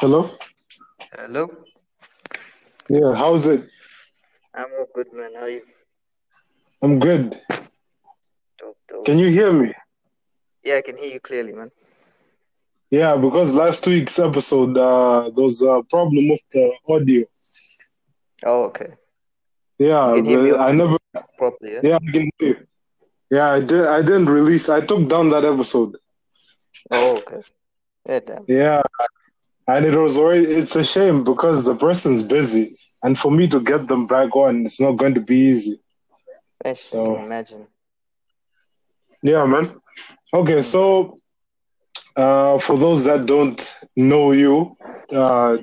Hello? Hello? Yeah, how's it? I'm all good, man. How are you? I'm good. Dope, dope. Can you hear me? Yeah, I can hear you clearly, man. Yeah, because last week's episode, uh, there was a problem with the audio. Oh, okay. Yeah, You can hear me but I never. properly, yeah? Yeah, I can hear. you. Yeah, I did. I didn't release. I took down that episode. Oh, okay. Yeah, damn. Yeah, and it was already. It's a shame because the person's busy, and for me to get them back on, it's not going to be easy. I So- can imagine. Yeah, man. Okay, so uh, for those that don't know you, uh,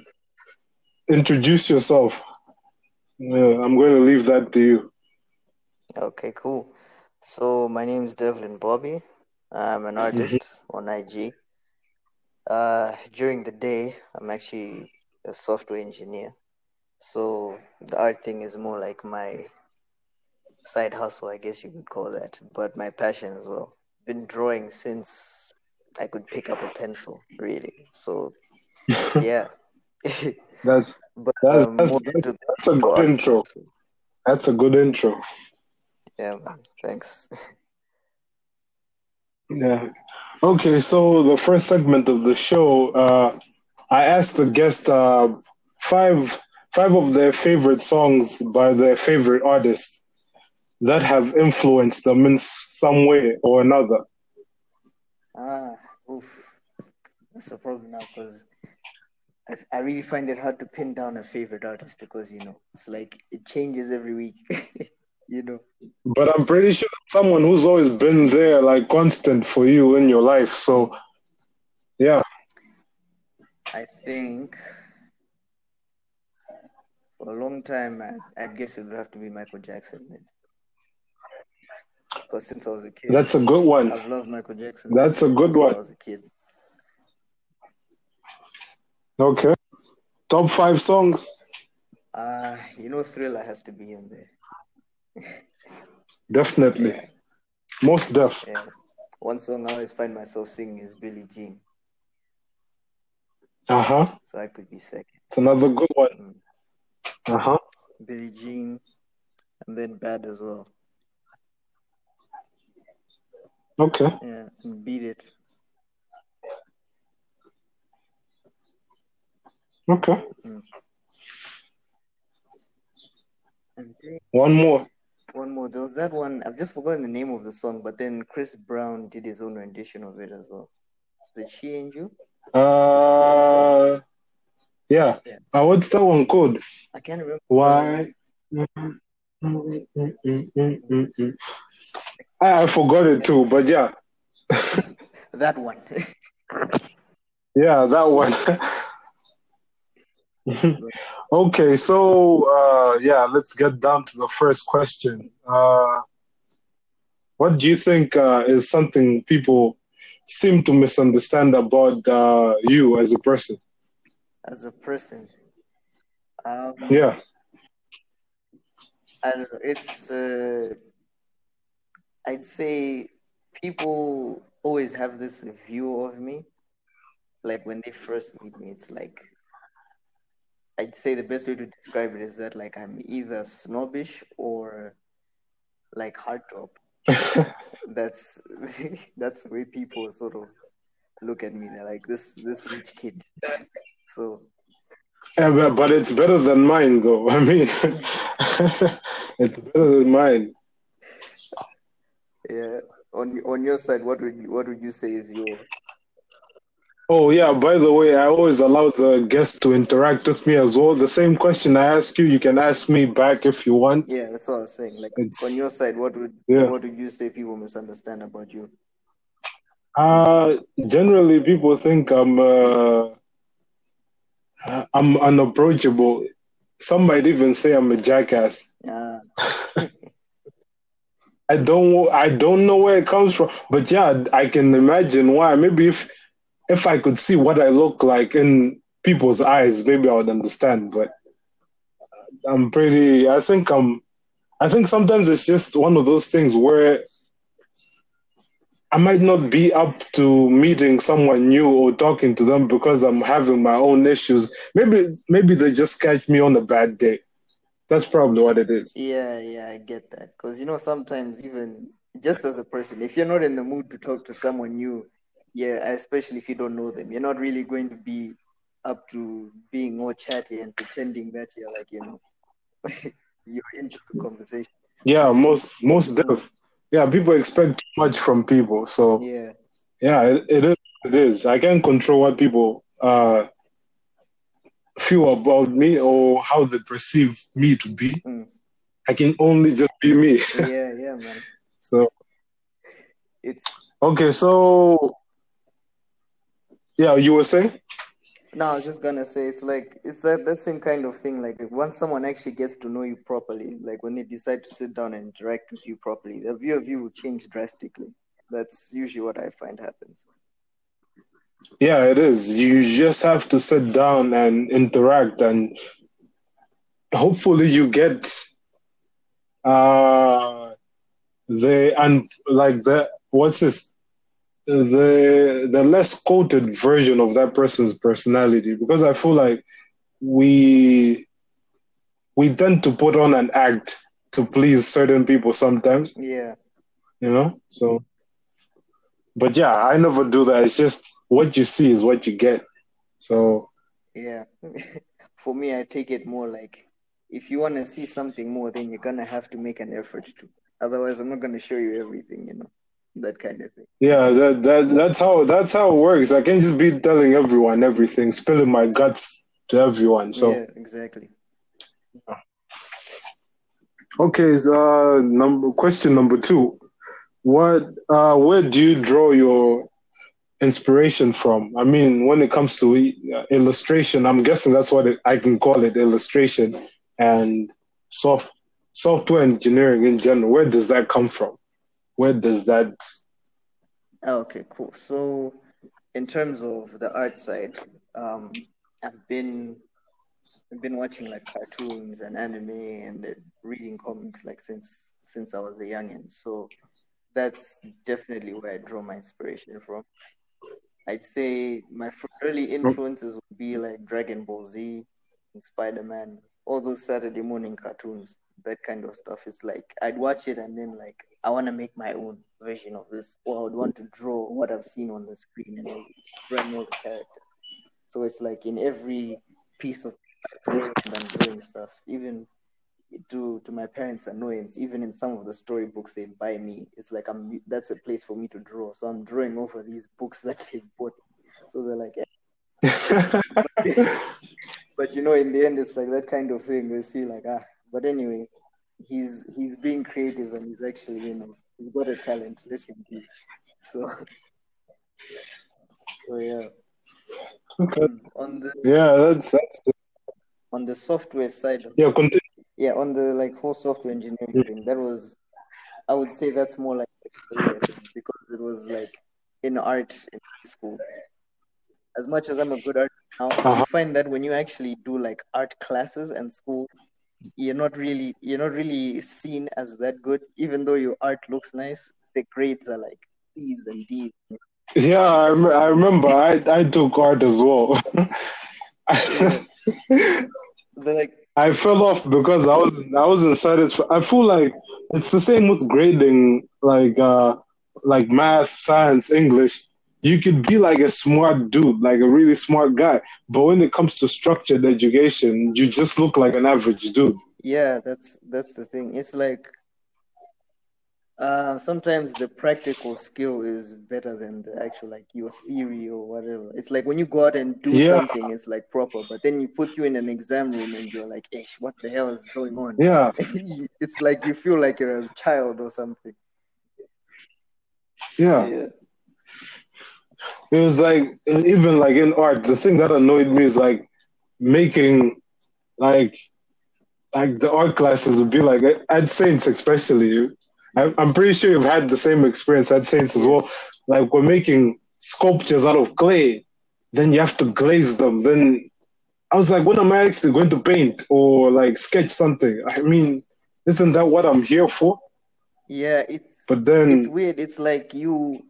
introduce yourself. Yeah, I'm going to leave that to you. Okay, cool. So, my name is Devlin Bobby. I'm an artist on IG. Uh, during the day, I'm actually a software engineer. So, the art thing is more like my side hustle, I guess you could call that, but my passion as well. Been drawing since I could pick up a pencil, really. So, yeah. That's but That's- um, that's- into that's a good art. intro. That's a good intro. Yeah, man. Thanks. Yeah. Okay, so the first segment of the show, uh, I asked the guest uh, five five of their favorite songs by their favorite artists that have influenced them in some way or another. Ah, oof. That's a problem now because I, I really find it hard to pin down a favorite artist because, you know, it's like it changes every week. you know? But I'm pretty sure someone who's always been there, like constant for you in your life. So, yeah, I think for a long time, I, I guess it would have to be Michael Jackson then. Because since I was a kid, that's a good one. I've loved Michael Jackson. That's a good since I one. was a kid. Okay. Top five songs. Uh, you know, Thriller has to be in there. Definitely. Most def. Yeah. One song I always find myself singing is Billie Jean. Uh huh. So I could be second. It's another good one. Mm. Uh huh. Billie Jean, and then Bad as well. Okay. Yeah, and Beat It. Okay. And then One more. One more. There was that one. I've just forgotten the name of the song, but then Chris Brown did his own rendition of it as well. Is it She Ain't You? Uh, yeah. Yeah. Uh, what's that one called? I can't remember. Why? I, I forgot it too, but yeah, That one. yeah, that one. okay, so uh, yeah, let's get down to the first question. Uh, what do you think uh, is something people seem to misunderstand about uh, you as a person? As a person. Um, Yeah. I don't know. It's uh, I'd say people always have this view of me. Like when they first meet me, it's like I'd say the best way to describe it is that like I'm either snobbish or like heartthrob. That's that's the way people sort of look at me. They're like this this rich kid. So Yeah, but, but it's better than mine, though. I mean, it's better than mine. yeah. On on your side, what would you, what would you say is your Oh, yeah, by the way, I always allow the guests to interact with me as well. The same question I ask you, you can ask me back if you want. Yeah, that's what I was saying. Like It's- on your side, what would Yeah. what would you say people misunderstand about you? Uh, generally, people think I'm uh, I'm unapproachable. Some might even say I'm a jackass. Yeah, I don't I don't know where it comes from, but yeah, I can imagine why. Maybe if if I could see what I look like in people's eyes, maybe I would understand. But uh, I'm pretty. I think I'm. I think sometimes it's just one of those things where I might not be up to meeting someone new or talking to them because I'm having my own issues. Maybe maybe they just catch me on a bad day. That's probably what it is. Yeah, yeah, I get that. Because you know, sometimes even just as a person, if you're not in the mood to talk to someone new, yeah, especially if you don't know them, you're not really going to be up to being all chatty and pretending that you're like, you know, you're into the conversation. Yeah, most most. Yeah, people expect too much from people. So Yeah, yeah, it, it is. It is. I can't control what people uh feel about me or how they perceive me to be. Mm. I can only just be me. yeah, yeah, man. So It's okay, so yeah, you were saying? no, I was just gonna say it's like it's that that same kind of thing. Like once someone actually gets to know you properly, like when they decide to sit down and interact with you properly, the view of you will change drastically. That's usually what I find happens. Yeah, it is. You just have to sit down and interact, and hopefully, you get uh the and like the what's this the the less quoted version of that person's personality because I feel like we we tend to put on an act to please certain people sometimes, Yeah, you know. So, but yeah, I never do that. It's just what you see is what you get. So yeah. For me, I take it more like if you want to see something more, then you're gonna have to make an effort to. Otherwise, I'm not gonna show you everything. You know, that kind of thing. Yeah, that, that that's how that's how it works. I can't just be telling everyone everything, spilling my guts to everyone. So yeah, exactly. okay, so, uh, number question number two, what uh, where do you draw your inspiration from? I mean, when it comes to uh, illustration, I'm guessing that's what it, I can call it, illustration and soft software engineering in general. Where does that come from? Where does that? Oh, okay, cool. So, in terms of the art side, um, I've been I've been watching like cartoons and anime and uh, reading comics like since since I was a youngin. So that's definitely where I draw my inspiration from. I'd say my early influences would be like Dragon Ball Z and Spider Man, all those Saturday morning cartoons, that kind of stuff. It's like I'd watch it and then like I want to make my own version of this, or I would want to draw what I've seen on the screen and draw more the character. So it's like in every piece of I'm doing stuff, even to to my parents' annoyance, even in some of the storybooks they buy me, it's like I'm that's a place for me to draw. So I'm drawing over these books that they've bought. So they're like, but you know, in the end, it's like that kind of thing. They see like ah, but anyway, he's he's being creative and he's actually you know he's got a talent. Let him be. So, so yeah. okay. On the Yeah, that's that's on the software side, of yeah. Continue. yeah, on the like whole software engineering thing, that was I would say that's more like a career thing because it was like in art in high school. As much as I'm a good artist now, Uh-huh. you find that when you actually do like art classes and school, you're not really you're not really seen as that good, even though your art looks nice. The grades are like B's and D's. Yeah, I, rem- I remember. I I took art as well. Like I fell off because I wasn't I wasn't satisfied. I feel like it's the same with grading, like uh like math, science, English. You could be like a smart dude, like a really smart guy, but when it comes to structured education, you just look like an average dude. Yeah, that's that's the thing. It's like uh, sometimes the practical skill is better than the actual like your theory or whatever. It's like when you go out and do Yeah. something, it's like proper, but then you put you in an exam room and you're like, "Ish, what the hell is going on?" Yeah, it's like you feel like you're a child or something. yeah. Yeah, It was like even like in art, the thing that annoyed me is like making like like the art classes would be like at Saints especially. I'm pretty sure you've had the same experience at Saints as well. Like we're making sculptures out of clay, then you have to glaze them. Then I was like, when am I actually going to paint or like sketch something? I mean, isn't that what I'm here for? yeah. It's But then it's weird. It's like you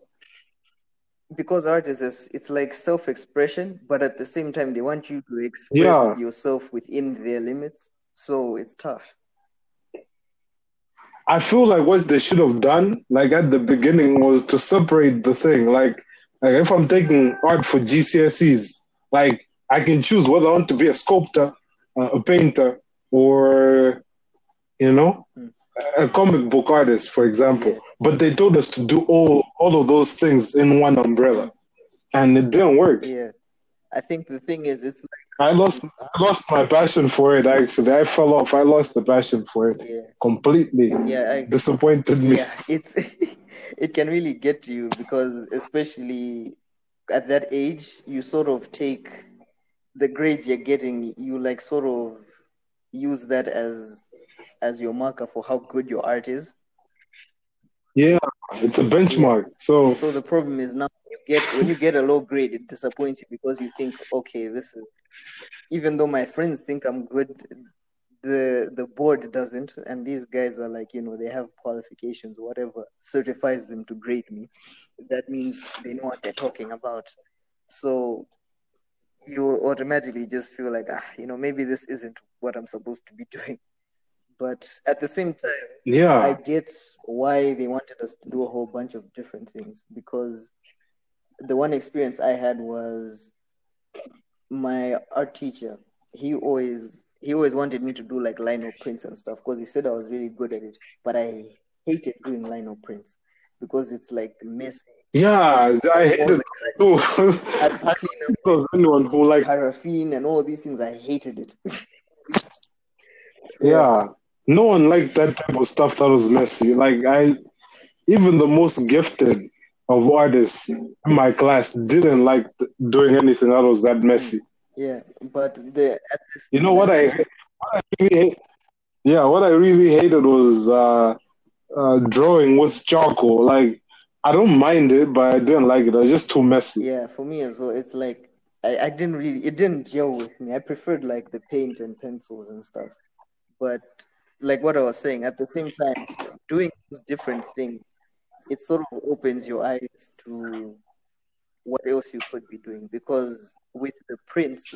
because art is a, it's like self-expression, but at the same time they want you to express Yeah. yourself within their limits. So it's tough. I feel like what they should have done, like at the beginning, was to separate the thing. Like, like if I'm taking art for GCSEs, like I can choose whether I want to be a sculptor, uh, a painter, or you know, mm. a comic book artist, for example. But they told us to do all all of those things in one umbrella, and it didn't work. Yeah. I think the thing is, it's like, I lost I lost my passion for it. Actually, I fell off. I lost the passion for it yeah, completely. yeah, I, Disappointed me. yeah. It's it can really get to you because especially at that age, you sort of take the grades you're getting. You like sort of use that as as your marker for how good your art is. Yeah, it's a benchmark. So So the problem is now you get when you get a low grade, it disappoints you because you think, okay, this is even though my friends think I'm good, the the board doesn't, and these guys are like, you know, they have qualifications, whatever certifies them to grade me. That means they know what they're talking about. So you automatically just feel like, ah, you know, maybe this isn't what I'm supposed to be doing. But at the same time, yeah, I get why they wanted us to do a whole bunch of different things because the one experience I had was my art teacher. He always he always wanted me to do like lino prints and stuff because he said I was really good at it. But I hated doing lino prints because it's like messy. yeah, I hated the too. I'd partly If there's anyone who like paraffin and all these things. I hated it. yeah, no one liked that type of stuff that was messy. Like I, even the most gifted of artists in my class didn't like doing anything that was that messy. Yeah, but the at this You know what I, what I really hate? Yeah, what I really hated was uh, uh, drawing with charcoal. Like I don't mind it, but I didn't like it. It was just too messy. Yeah, for me as well. It's like I, I didn't really it didn't gel with me. I preferred like the paint and pencils and stuff. But like what I was saying, at the same time, doing those different things, it sort of opens your eyes to what else you could be doing. Because with the prints,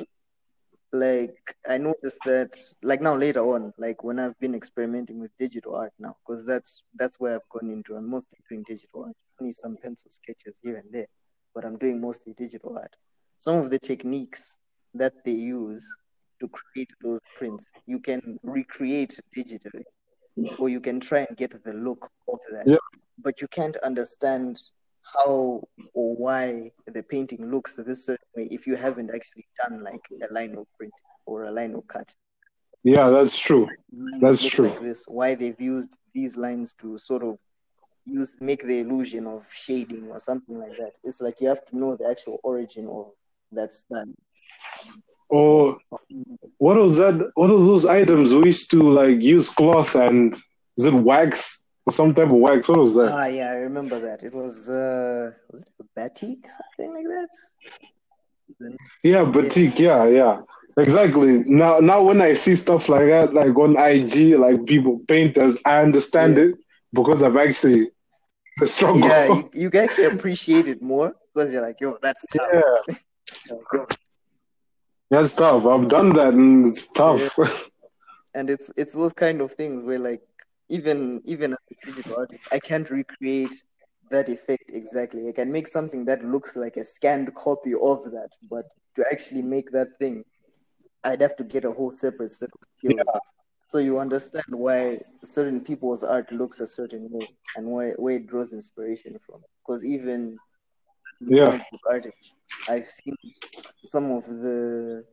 like I noticed that like now later on, like when I've been experimenting with digital art now, because that's that's where I've gone into. I'm mostly doing digital art. Only some pencil sketches here and there, but I'm doing mostly digital art. Some of the techniques that they use to create those prints, you can recreate digitally, or you can try and get the look of that. Yeah. But you can't understand how or why the painting looks this certain way if you haven't actually done like a lino print or a lino cut. Yeah, that's true. That's true. Like this, why they've used these lines to sort of use make the illusion of shading or something like that. It's like you have to know the actual origin of that style. Or what was that? What are those items we used to like use cloth and is it wax or some type of wax? What was that? Ah, yeah, I remember that. It was uh, was it a batik, something like that? Yeah, batik. Yeah, yeah. Exactly. Now, now when I see stuff like that, like on IG, like people painters, I understand Yeah. it because I've actually the struggle. Yeah, you, you actually appreciate it more because you're like, yo, that's tough. Yeah, that's tough. I've done that, and it's tough. and it's it's those kind of things where like even even as a digital artist, I can't recreate that effect exactly. I can make something that looks like a scanned copy of that, but to actually make that thing, I'd have to get a whole separate set of skills. So you understand why certain people's art looks a certain way and where, where it draws inspiration from. Because even Yeah. artists, I've seen some of the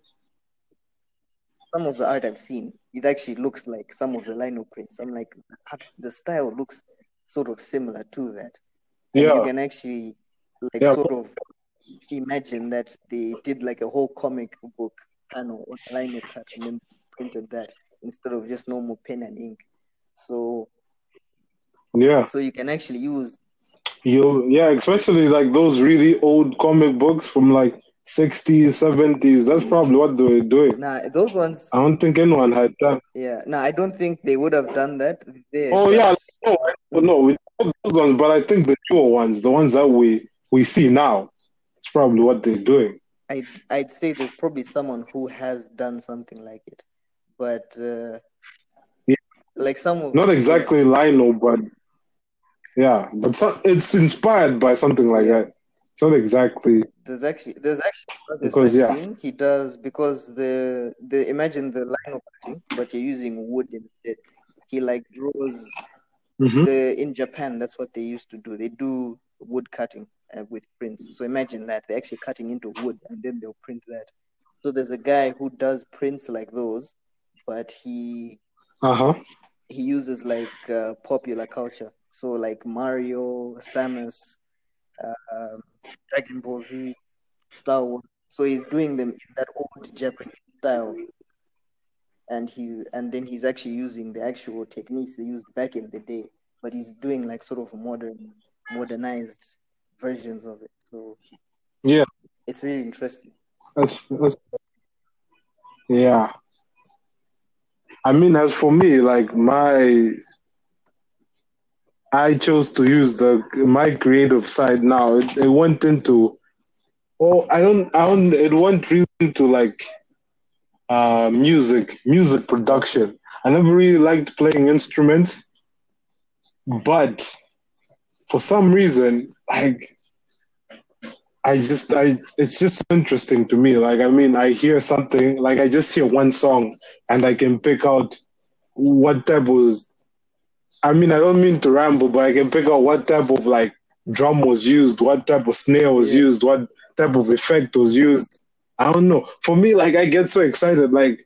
some of the art I've seen, it actually looks like some of the lino prints. I'm like, the style looks sort of similar to that. And you can actually like Yeah. sort of imagine that they did like a whole comic book panel on lino cut and then printed that instead of just normal pen and ink. So yeah. so you can actually use You, yeah, especially like those really old comic books from like 60s, 70s. That's probably what they were doing. nah those ones I don't think anyone had that. yeah no I don't think they would have done that. They Oh yeah, no, no, we those ones, but I think the newer ones, the ones that we we see now. It's probably what they're doing. I'd I'd say there's probably someone who has done something like it, but uh, Yeah. like some of Not exactly lino, but yeah, but so, it's inspired by something like that. It's not exactly. There's actually there's actually Because, yeah. seen. He does because the the imagine the line of cutting, but you're using wood instead. He like draws Mhm. the in Japan. That's what they used to do. They do wood cutting uh, with prints. So imagine that they're actually cutting into wood and then they'll print that. So there's a guy who does prints like those, but he Uh huh. he uses like uh, popular culture. So like Mario, Samus, um, Dragon Ball Z, Star Wars. So he's doing them in that old Japanese style, and he and then he's actually using the actual techniques they used back in the day, but he's doing like sort of modern, modernized versions of it. So Yeah. it's really interesting. That's, that's yeah. I mean, as for me, like my, I chose to use the my creative side. Now it, it went into, oh, I don't, I don't. It went really into like, uh, music, music production. I never really liked playing instruments, but for some reason, like I just I it's just interesting to me. Like I mean, I hear something like I just hear one song and I can pick out what type was. I mean, I don't mean to ramble, but I can pick out what type of like drum was used, what type of snare was Yeah. used, what type of effect was used. I don't know. For me, like I get so excited, like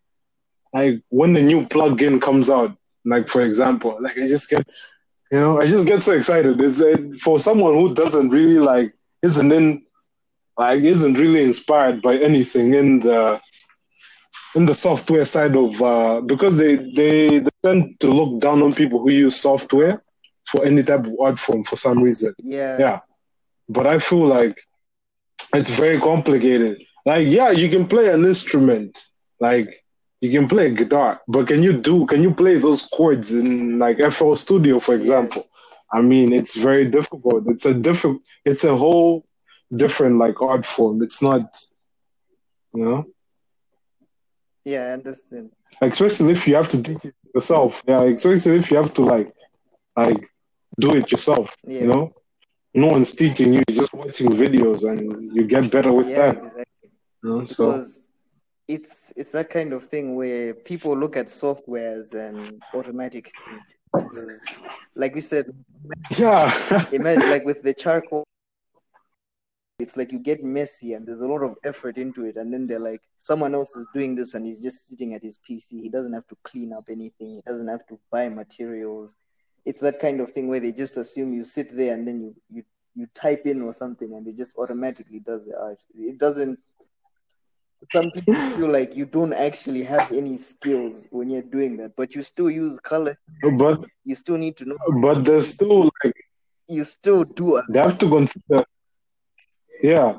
like when the new plugin comes out, like for example, like I just get, you know, I just get so excited. It's uh, for someone who doesn't really like isn't in like isn't really inspired by anything in the in the software side of uh, because they, they they tend to look down on people who use software for any type of art form for some reason. Yeah, Yeah. But I feel like it's very complicated. Like, yeah, you can play an instrument, like you can play a guitar, but can you do can you play those chords in like FL Studio, for example? I mean, it's very difficult. It's a different it's a whole different like art form. It's not you know, yeah, I understand. especially if you have to teach it yourself. Yeah, especially if you have to like like do it yourself. Yeah. You know, no one's teaching you. You're just watching videos and you get better with Yeah, that. exactly. You know? So it's it's that kind of thing where people look at softwares and automatic thing. Because, Like we said, yeah, imagine like with the charcoal, it's like you get messy and there's a lot of effort into it, and then they're like someone else is doing this and he's just sitting at his PC. He doesn't have to clean up anything. He doesn't have to buy materials. It's that kind of thing where they just assume you sit there and then you you you type in or something and it just automatically does the art. It doesn't some people feel like you don't actually have any skills when you're doing that, but you still use color. but You still need to know. but there's still like You still do a they have to consider. Yeah,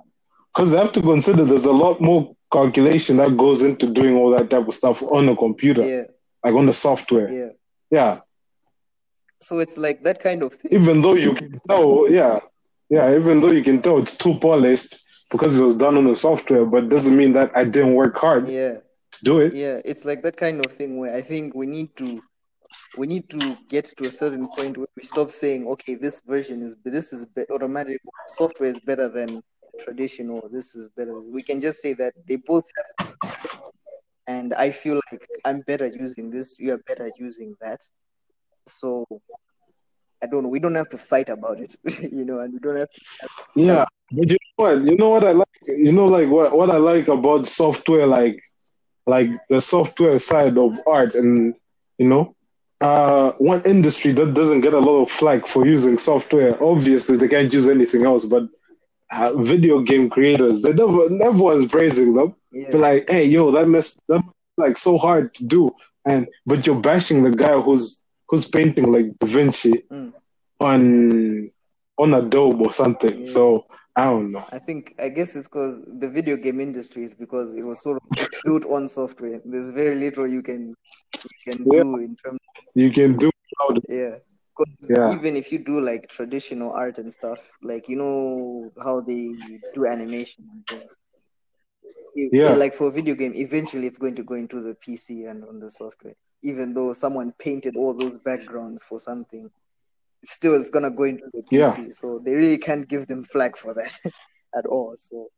because they have to consider there's a lot more calculation that goes into doing all that type of stuff on a computer, yeah, like on the software. yeah. Yeah, So it's like that kind of thing. even though you can tell, yeah, yeah, even though you can tell it's too polished because it was done on the software, but doesn't mean that I didn't work hard Yeah, to do it. yeah. It's like that kind of thing where I think we need to we need to get to a certain point where we stop saying, okay, this version is this is be- automatic software is better than traditional. This is better. We can just say that they both have, and I feel like I'm better using this. You are better using that. So I don't know. We don't have to fight about it, you know, and we don't have to. Yeah, but you know what? You know what I like. You know, like what what I like about software, like like the software side of art, and you know, uh, one industry that doesn't get a lot of flack for using software. Obviously, they can't use anything else, but uh, video game creators, they never everyone's praising them. Yeah, like, hey, yo, that mess that like so hard to do, and but you're bashing the guy who's who's painting like Da Vinci Mm. on on Adobe or something. Yeah. So I don't know. I think I guess it's because the video game industry is because it was sort of built on software. There's very little you can you can Yeah. do in terms. You can do. Yeah, Yeah. even if you do like traditional art and stuff, like you know how they do animation and things. Yeah. Like for a video game, eventually it's going to go into the PC and on the software. Even though someone painted all those backgrounds for something, still it's gonna go into the Yeah. PC. So they really can't give them flag for that at all. So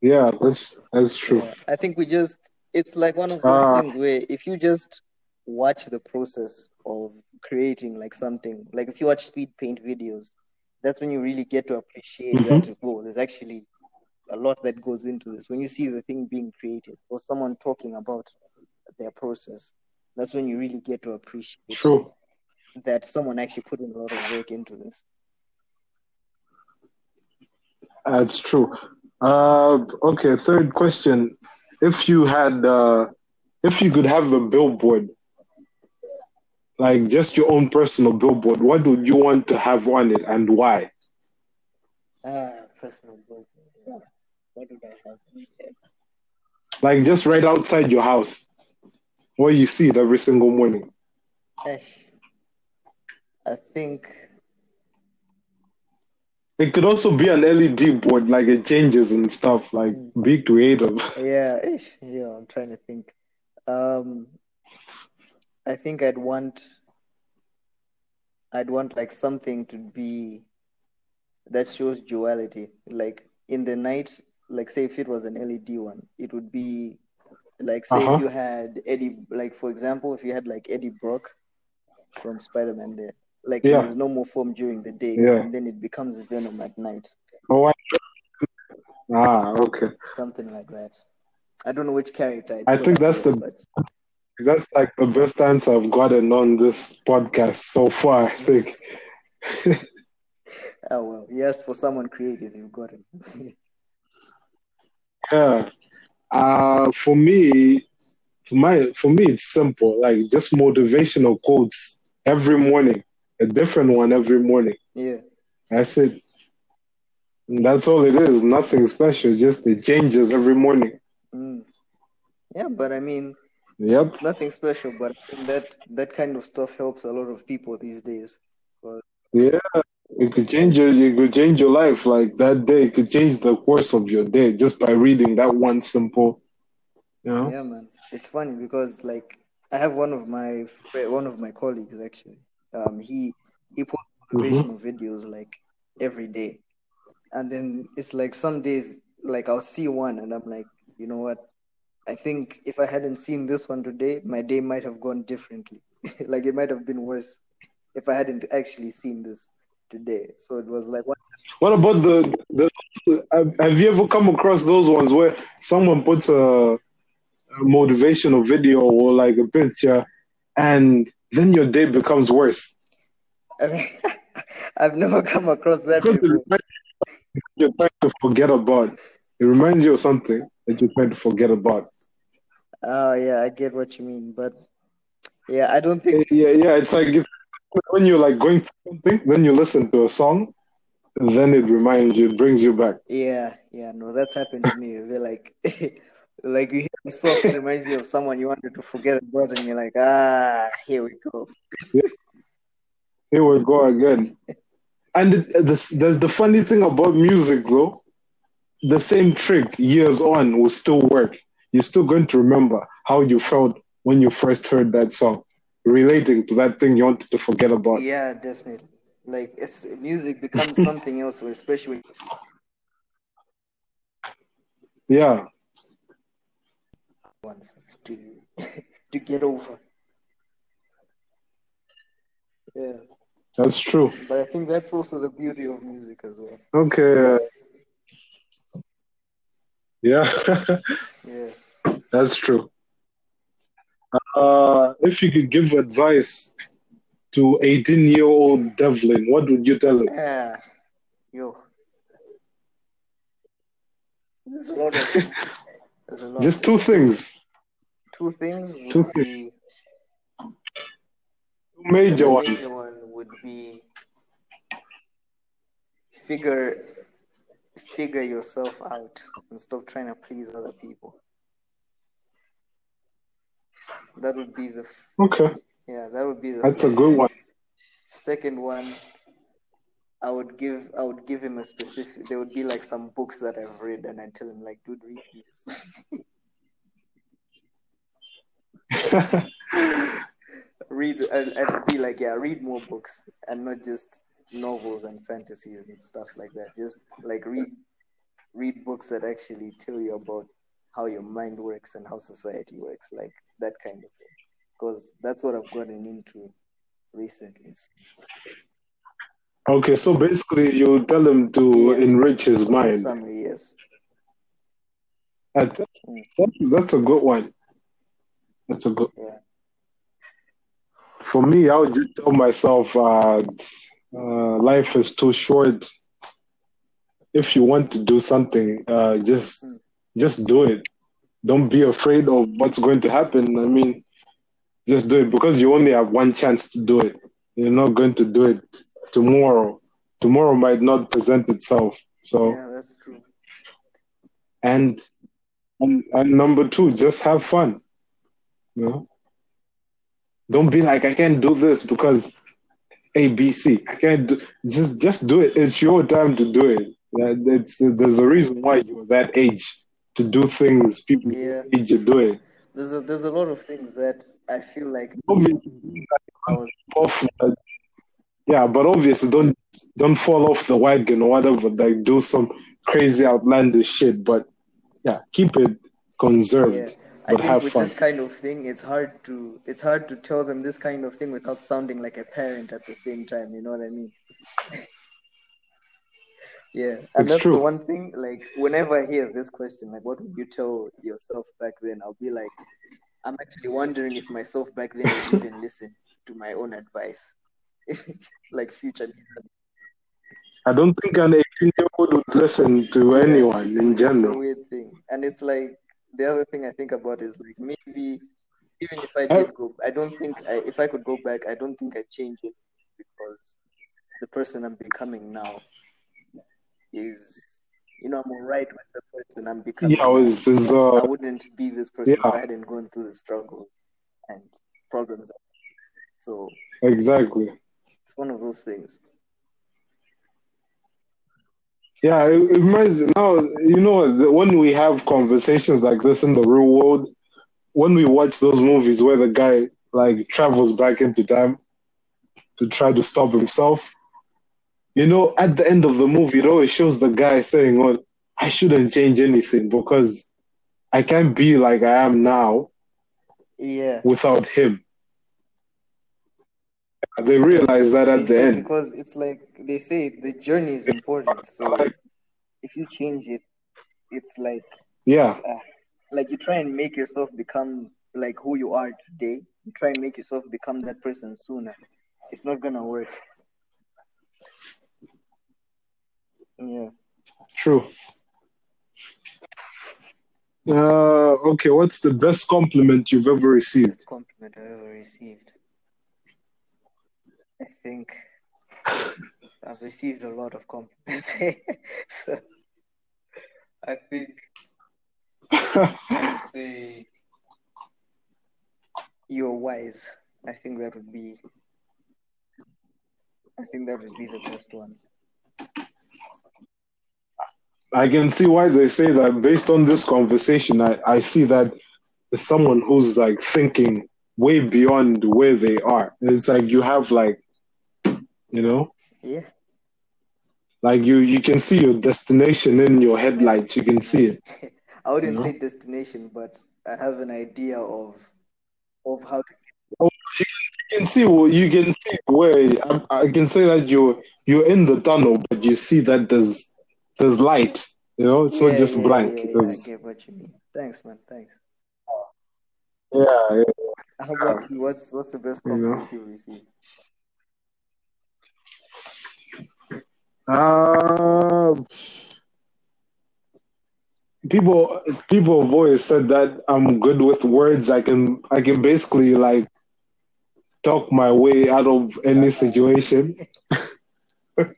Yeah, that's that's true. yeah, I think we just it's like one of those Uh, things where if you just watch the process of creating like something, like if you watch speed paint videos, that's when you really get to appreciate Mhm. that oh, there's actually a lot that goes into this. When you see the thing being created or someone talking about their process, that's when you really get to appreciate True. that someone actually put in a lot of work into this. That's true. Uh, okay, third question. If you had, uh, if you could have a billboard, like just your own personal billboard, what would you want to have on it and why? Ah, personal. Yeah. What did I have? Like just right outside your house, where you see it every single morning. I think It could also be an LED board, like it changes and stuff. Like be creative. yeah, ish. Yeah, I'm trying to think. Um I think I'd want I'd want like something to be that shows duality. Like in the night, like say if it was an LED one, it would be like say Uh-huh. if you had Eddie like for example, if you had like Eddie Brock from Spider-Man there, like Yeah. in his normal form during the day, Yeah. and then it becomes Venom at night. Oh, I... ah, okay. something like that. I don't know which character. I think that's the- but That's like the best answer I've gotten on this podcast so far. I think. oh well. yes, for someone creative, you've got it. Yeah. Uh, for me, for my for me, it's simple. Like just motivational quotes every morning, a different one every morning. yeah, That's it. And that's all it is. Nothing special. Just it changes every morning. mm. yeah. But I mean, Yep. nothing special. But that that kind of stuff helps a lot of people these days. Yeah. It could change your it could change your life. Like that day it could change the course of your day just by reading that one simple. You know. Yeah, man. It's funny because like I have one of my one of my colleagues actually. Um, he he posts motivational videos like every day, and then it's like some days like I'll see one and I'm like, you know what? I think if I hadn't seen this one today, my day might have gone differently. like it might have been worse if I hadn't actually seen this today. So it was like, what? What about the the? have- Have you ever come across those ones where someone puts a, a motivational video or like a picture, and then your day becomes worse I mean, I've never come across that because before. you're trying to forget about. It reminds you of something that you're trying to forget about. Oh yeah, I get what you mean, but yeah, I don't think Yeah, yeah. It's like it's, when you're like going through something, then you listen to a song, then it reminds you, it brings you back. Yeah, yeah, no, that's happened to me. We're like, like you hear a song reminds me of someone you wanted to forget about, and you're like, ah, here we go. Here we go again. And the, the, the, the funny thing about music, though, the same trick years on will still work. You're still going to remember how you felt when you first heard that song, relating to that thing you wanted to forget about. Yeah, definitely. Like it's music becomes something else, especially Yeah, to to get over. Yeah, that's true. but I think that's also the beauty of music as well. Okay. Yeah, Yeah. that's true. Uh, if you could give advice to 18 year old Devlin, what would you tell him? Yeah. Yo. There's a lot of a lot. Just two things, two things would two be two major the ones. major one would be figure figure yourself out and stop trying to please other people. That would be the Okay, yeah, that would be the that's a good one. second one, I would give I would give him a specific. There would be like some books that I've read, and I tell him like, dude, read these. read and, and be like, yeah, read more books and not just novels and fantasies and stuff like that. Just like read read books that actually tell you about how your mind works and how society works, like that kind of thing. Because that's what I've gotten into recently. Okay, so basically, you tell him to Yeah. enrich his mind. Summary, yes. That- that- that's a good one. That's a good. Yeah. For me, I would just tell myself, uh, uh, life is too short. If you want to do something, uh, just just do it. Don't be afraid of what's going to happen. I mean, just do it because you only have one chance to do it. You're not going to do it tomorrow. Tomorrow might not present itself. So, Yeah, that's true. and and, and number two, just have fun. You know, don't be like I can't do this because A B C. I can't do. Just just do it. It's your time to do it. It's there's a reason why you're that age to do things people Yeah. age are doing. There's a there's a lot of things that I feel like Obviously, was uh, yeah, but obviously, don't don't fall off the wagon or whatever. Like do some crazy outlandish shit. But yeah, keep it conserved. yeah. I think have with fun. this kind of thing, it's hard to it's hard to tell them this kind of thing without sounding like a parent at the same time. You know what I mean? yeah, and It's that's true. the one thing. Like whenever I hear this question, like, what would you tell yourself back then? I'll be like, I'm actually wondering if myself back then would even listen to my own advice, like future. I don't think an 18 year old would listen to anyone in general. weird thing, and it's like the other thing I think about is like maybe even if I I- did go, I don't think I, if I could go back, I don't think I'd change it because the person I'm becoming now is, you know, I'm alright with the person I'm becoming. Yeah, it was, is, I uh, wouldn't be this person yeah. if I hadn't gone through the struggle and problems. So exactly. it's one of those things. Yeah, it, it reminds now. You know, when we have conversations like this in the real world, when we watch those movies where the guy like travels back into time to try to stop himself, you know, at the end of the movie, it always shows the guy saying, "Well, I shouldn't change anything because I can't be like I am now Yeah. without him." They realize that at the end. because it's like they say the journey is important. So if you change it, it's like Yeah, like you try and make yourself become like who you are today. You try and make yourself become that person sooner. It's not gonna work. Yeah. true. Uh, okay, what's the best compliment you've ever received? Compliment I ever received. I think I've received a lot of compliments. so I think I'd say you're wise. I think that would be I think that would be the best one. I can see why they say that based on this conversation. I, I see that someone who's like thinking way beyond where they are. It's like you have like, you know, Yeah. Like you you can see your destination in your headlights. You can see it. I wouldn't You know? say destination, but I have an idea of of how to oh, You can see what you can see where I, um, I can say that you're you're in the tunnel, but you see that there's there's light. You know, it's Yeah, not just yeah, blank. Yeah, yeah, I get what you mean. Thanks, man. Thanks. yeah, yeah. How about you? What's what's the best You know. compliment you received? Uh, people people have always said that I'm good with words. I can I can basically like talk my way out of any situation.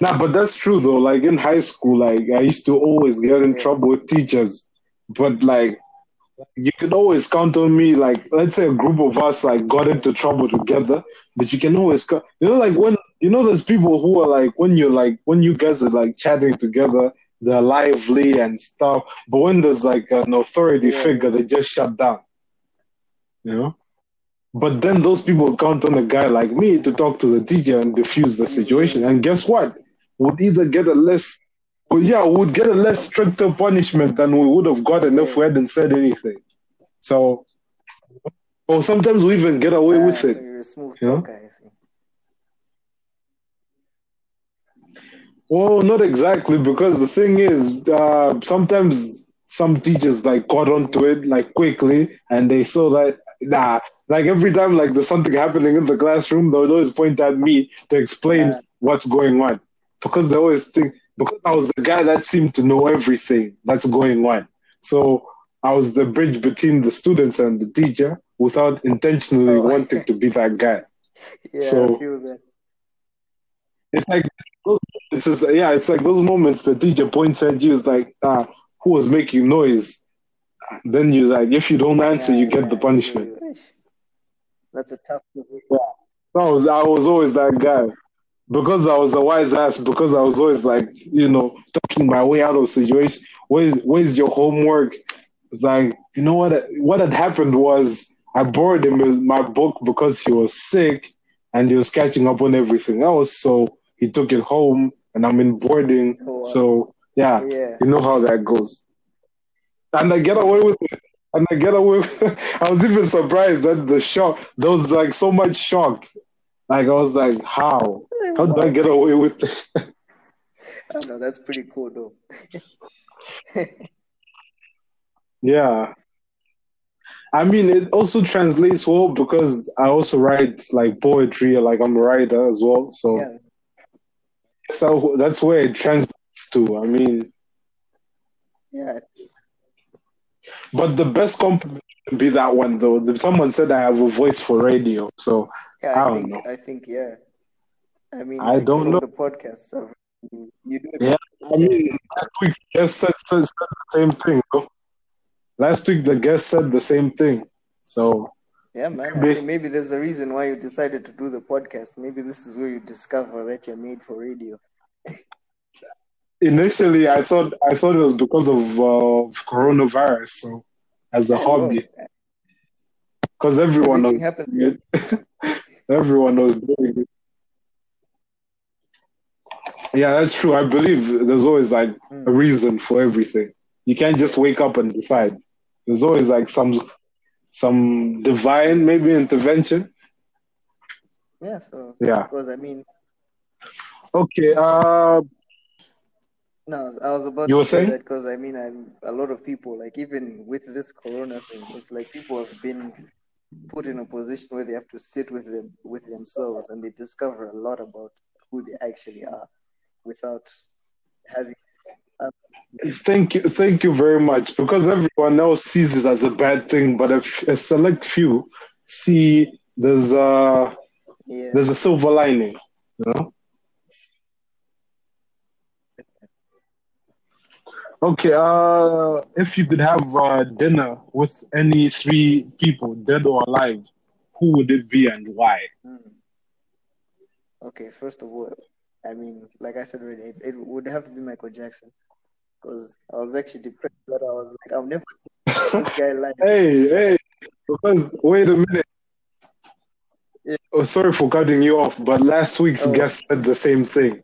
nah, but that's true though. Like in high school, like I used to always get in trouble with teachers, but like you can always count on me. Like, let's say a group of us like got into trouble together, but you can always, co- you know, like when you know, there's people who are like when you're like when you guys are like chatting together, they're lively and stuff. But when there's like an authority Yeah. figure, they just shut down. You know. But then those people count on a guy like me to talk to the teacher and diffuse the mm-hmm. situation. And guess what? Would either get a less, well, yeah, would get a less stricter punishment than we would have gotten if we hadn't said anything. So, or sometimes we even get away with it. you're a smooth you know? talker, I see. Well, not exactly, because the thing is, uh, sometimes some teachers like caught onto it like quickly, and they saw that nah, like every time like there's something happening in the classroom, they would always point at me to explain Yeah. what's going on, because they always think because I was the guy that seemed to know everything that's going on, so I was the bridge between the students and the teacher without intentionally Oh. wanting to be that guy. Yeah, So- I feel that. It's like those moments, it's, yeah, it's like those moments the teacher points at you is like, ah, who was making noise? Then you like, if you don't answer, Yeah, you get yeah, the punishment. That's a tough position. I was I was always that guy because I was a wise ass. Because I was always like, you know, talking my way out of situations. Where's where's your homework? It's like, you know what? What had happened was I borrowed him with my book because he was sick and he was catching up on everything else. So he took it home, and I'm in boarding. Oh, wow. So yeah, Yeah. you know how that goes. And I get away with it. And I get away with I was even surprised that the shock, there was like so much shock. Like, I was like, how? How did I get away with this? I oh, know that's pretty cool though. yeah. I mean, it also translates well because I also write like poetry, like I'm a writer as well. So Yeah. So that's where it translates to. I mean, Yeah. but the best compliment would be that one though. Someone said I have a voice for radio, so Yeah, I I, don't think know. I think yeah. I mean I don't know. the podcast stuff. You, do it. Yeah. I mean, last week's guest said, said, said the same thing. Though. Last week the guest said the same thing. So Yeah, man. I Maybe- maybe there's a reason why you decided to do the podcast. Maybe this is where you discover that you're made for radio. initially, I thought I thought it was because of uh, coronavirus. So as a hobby, because everyone everything knows happens. it. everyone knows doing it. Yeah, that's true. I believe there's always like a reason for everything. You can't just wake up and decide. There's always like some some divine maybe intervention. Yeah, so Yeah. because I mean, Okay. Uh, no, I was- about You to were say saying? that because I mean, I'm a lot of people like even with this Corona thing, it's like people have been put in a position where they have to sit with them with themselves and they discover a lot about who they actually are without having. Thank you, thank you very much. Because everyone else sees it as a bad thing, but a, f- a select few see there's a Yeah, there's a silver lining. You know. Okay. Uh, if you could have uh, dinner with any three people, dead or alive, who would it be and why? Hmm. Okay, first of all, I mean, like I said already, it, it would have to be Michael Jackson because I was actually depressed that I was like, I'll never this guy like. Hey, hey. Because wait a minute. Yeah. Oh, sorry for cutting you off, but last week's Oh. guest said the same thing.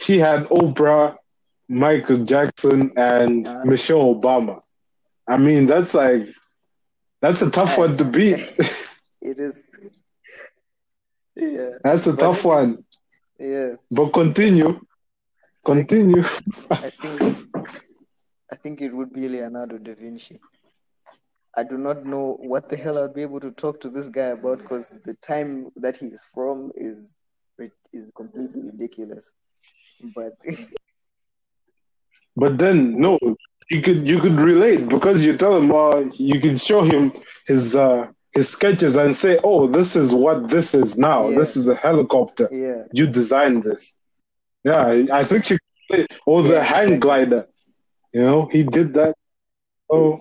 She had Oprah, Michael Jackson, and Uh. Michelle Obama. I mean, that's like that's a tough one to beat. It is. Yeah, that's a But tough one. yeah. But continue, continue. I think I think it would be Leonardo da Vinci. I do not know what the hell I'd be able to talk to this guy about because the time that he's from is is completely ridiculous. But But then no, you could you could relate because you tell him uh, you can show him his uh, his sketches and say, oh, this is what this is now. Yeah. This is a helicopter. yeah, You designed this. Yeah, I I think you could or the hang glider. You know, he did that. So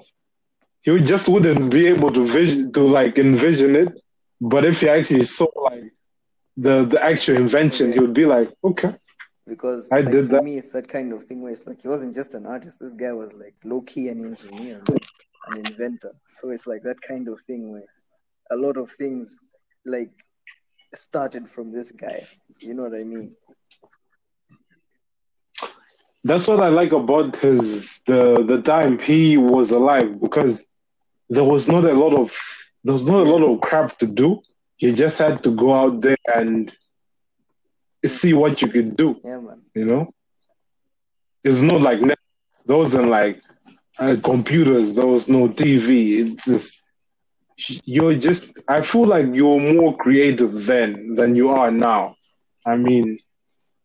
you just wouldn't be able to vision to like envision it. But if he actually saw like the the actual invention, Yeah. you would be like, okay, because I like, did for that. me it's that kind of thing where it's like he wasn't just an artist this guy was like low-key an engineer an inventor so it's like that kind of thing where a lot of things like started from this guy you know what i mean That's what I like about his the the time he was alive because there was not a lot of there was not a lot of crap to do. You just had to go out there and see what you could do. yeah man You know, it's not like there wasn't like uh, computers. There was no TV. It's just you're just. I feel like you're more creative then than you are now. I mean,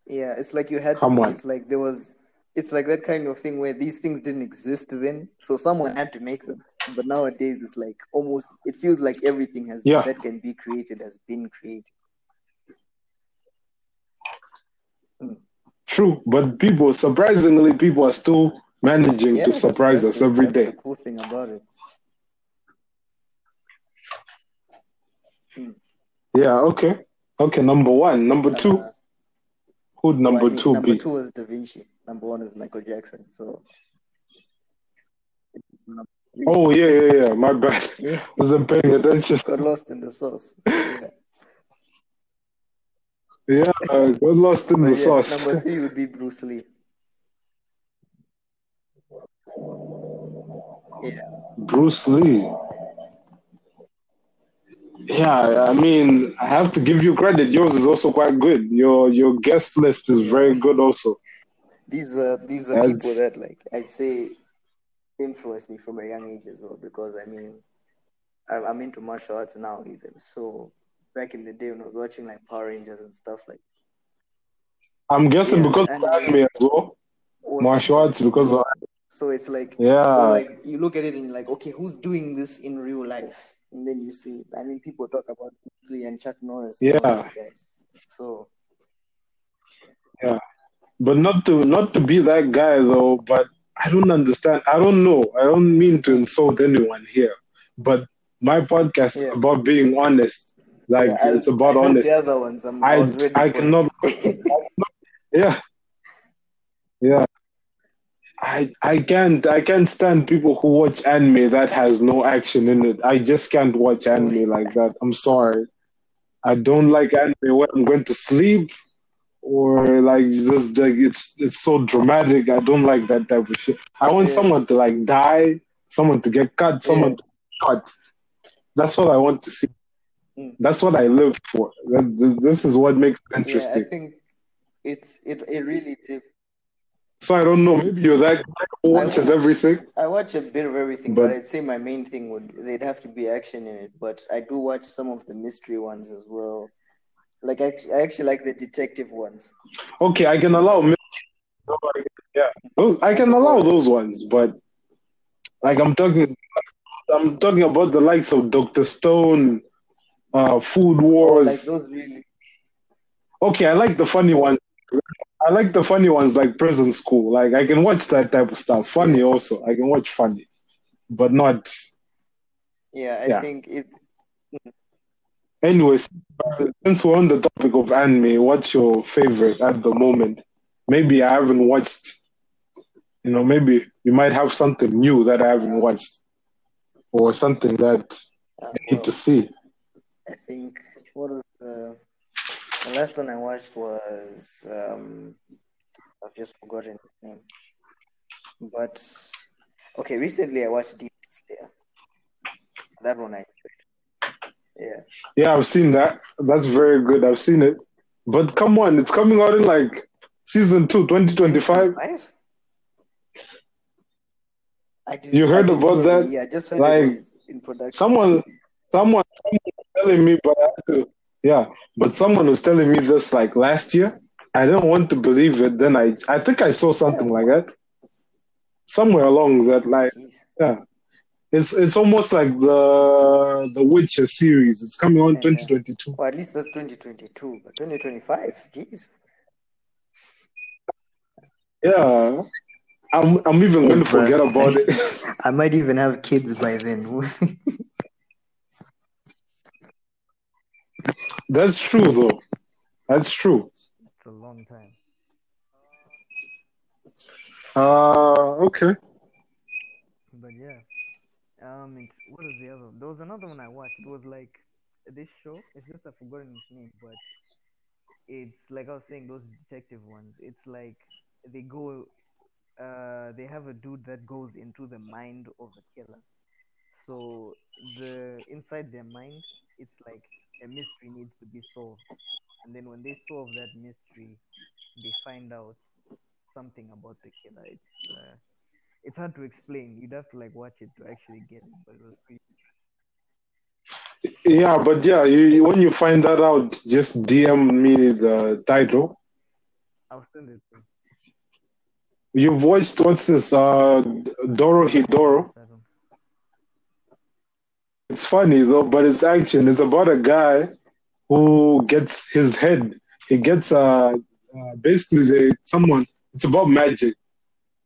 yeah it's like you had Come on. it's like there was it's like that kind of thing where these things didn't exist then so someone had to make them but nowadays it's like almost it feels like everything has Yeah. that can be created has been created true, but people surprisingly people are still managing yeah to surprise us the, every that's day. the cool thing about it Yeah. Okay. Okay. Number one. Number two. Uh, Who'd number mean, two number be? two was Da Vinci. Number one is Michael Jackson. So, Oh yeah, yeah, yeah. My bad. yeah, Wasn't paying attention. got lost in the sauce. Yeah. Yeah, got lost in But the yeah, sauce. number three would be Bruce Lee. Yeah, Bruce Lee. Yeah, I mean, I have to give you credit. Yours is also quite good. Your your guest list is very good also. these are these are As- people that like I'd say influenced me from a young age as well. Because I mean, I'm, I'm into martial arts now even. So back in the day when I was watching like Power Rangers and stuff like I'm guessing Yeah, because and- of anime as well. all Martial arts because of So it's like yeah. Like you look at it and you're like, okay, who's doing this in real life? And then you see, I mean, people talk about Lee and Chuck Norris, Yeah. guys. So Yeah, But not to not to be that guy though, but I don't understand. I don't know. I don't mean to insult anyone here. But my podcast is Yeah. about being honest. Like yeah, it's about I honesty. The other ones, I'm, I, I I cannot. Yeah. Yeah. I I can't I can't stand people who watch anime that has no action in it. I just can't watch anime like that. I'm sorry. I don't like anime when I'm going to sleep or like just like it's it's so dramatic. I don't like that type of shit. I want Yeah. someone to like die, someone to get cut, someone Yeah. to cut. That's what I want to see. Mm. That's what I live for. That's, this is what makes it yeah, I think it's it, it really did. So I don't know. Maybe you're that guy who watches watch- everything. I watch a bit of everything, but, But- I'd say my main thing would they'd have to be action in it. But I do watch some of the mystery ones as well. Like I, I actually like the detective ones. Okay, I can allow. mi- Yeah, those, I can allow those ones, but like I'm talking, I'm talking about the likes of Doctor Stone, uh, Food Wars. like those really Okay, I like the funny ones. I like the funny ones like Prison School. Like I can watch that type of stuff. Funny also. I can watch funny, but not. yeah, I Yeah. think it's Anyways, since we're on the topic of anime, what's your favorite at the moment? Maybe I haven't watched. You know, maybe you might have something new that I haven't watched, or something that uh, I need well, to see. I think what was the the last one I watched was um I've just forgotten the name. But okay, recently I watched Demon Slayer. That one I enjoyed. Yeah. Yeah, I've seen that. That's very good. I've seen it. But come on, it's coming out in like season two, 2025. Five? I did, You heard didn't about that? Yeah, I just heard Like, in production. Someone, someone, someone telling me, but I had to, yeah, but someone was telling me this like last year. I didn't want to believe it. Then I, I think I saw something like that somewhere along that like Yeah, it's it's almost like the the Witcher series. It's coming on 2022. Well, at least that's 2022, but 2025, jeez. Yeah, I'm I'm even going to forget about it. I might even have kids by then. That's true though. That's true. it's a long time. Uh okay. But yeah. Um, it, what was the other? There was another one I watched. It was like this show. It's just I've forgotten its name, but it's like I was saying those detective ones. It's like they go, uh, they have a dude that goes into the mind of a killer. So the inside their mind, it's like a mystery needs to be solved, and then when they solve that mystery, they find out something about the killer. It's uh, it's hard to explain. You'd have to like watch it to actually get it, but it was pretty. Yeah, but yeah, you, when you find that out, just DM me the title. I'll send it. To You've watched what's this? Uh, Dorohedoro. It's funny though, but it's action. It's about a guy who gets his head. He gets uh, uh basically they someone. It's about magic.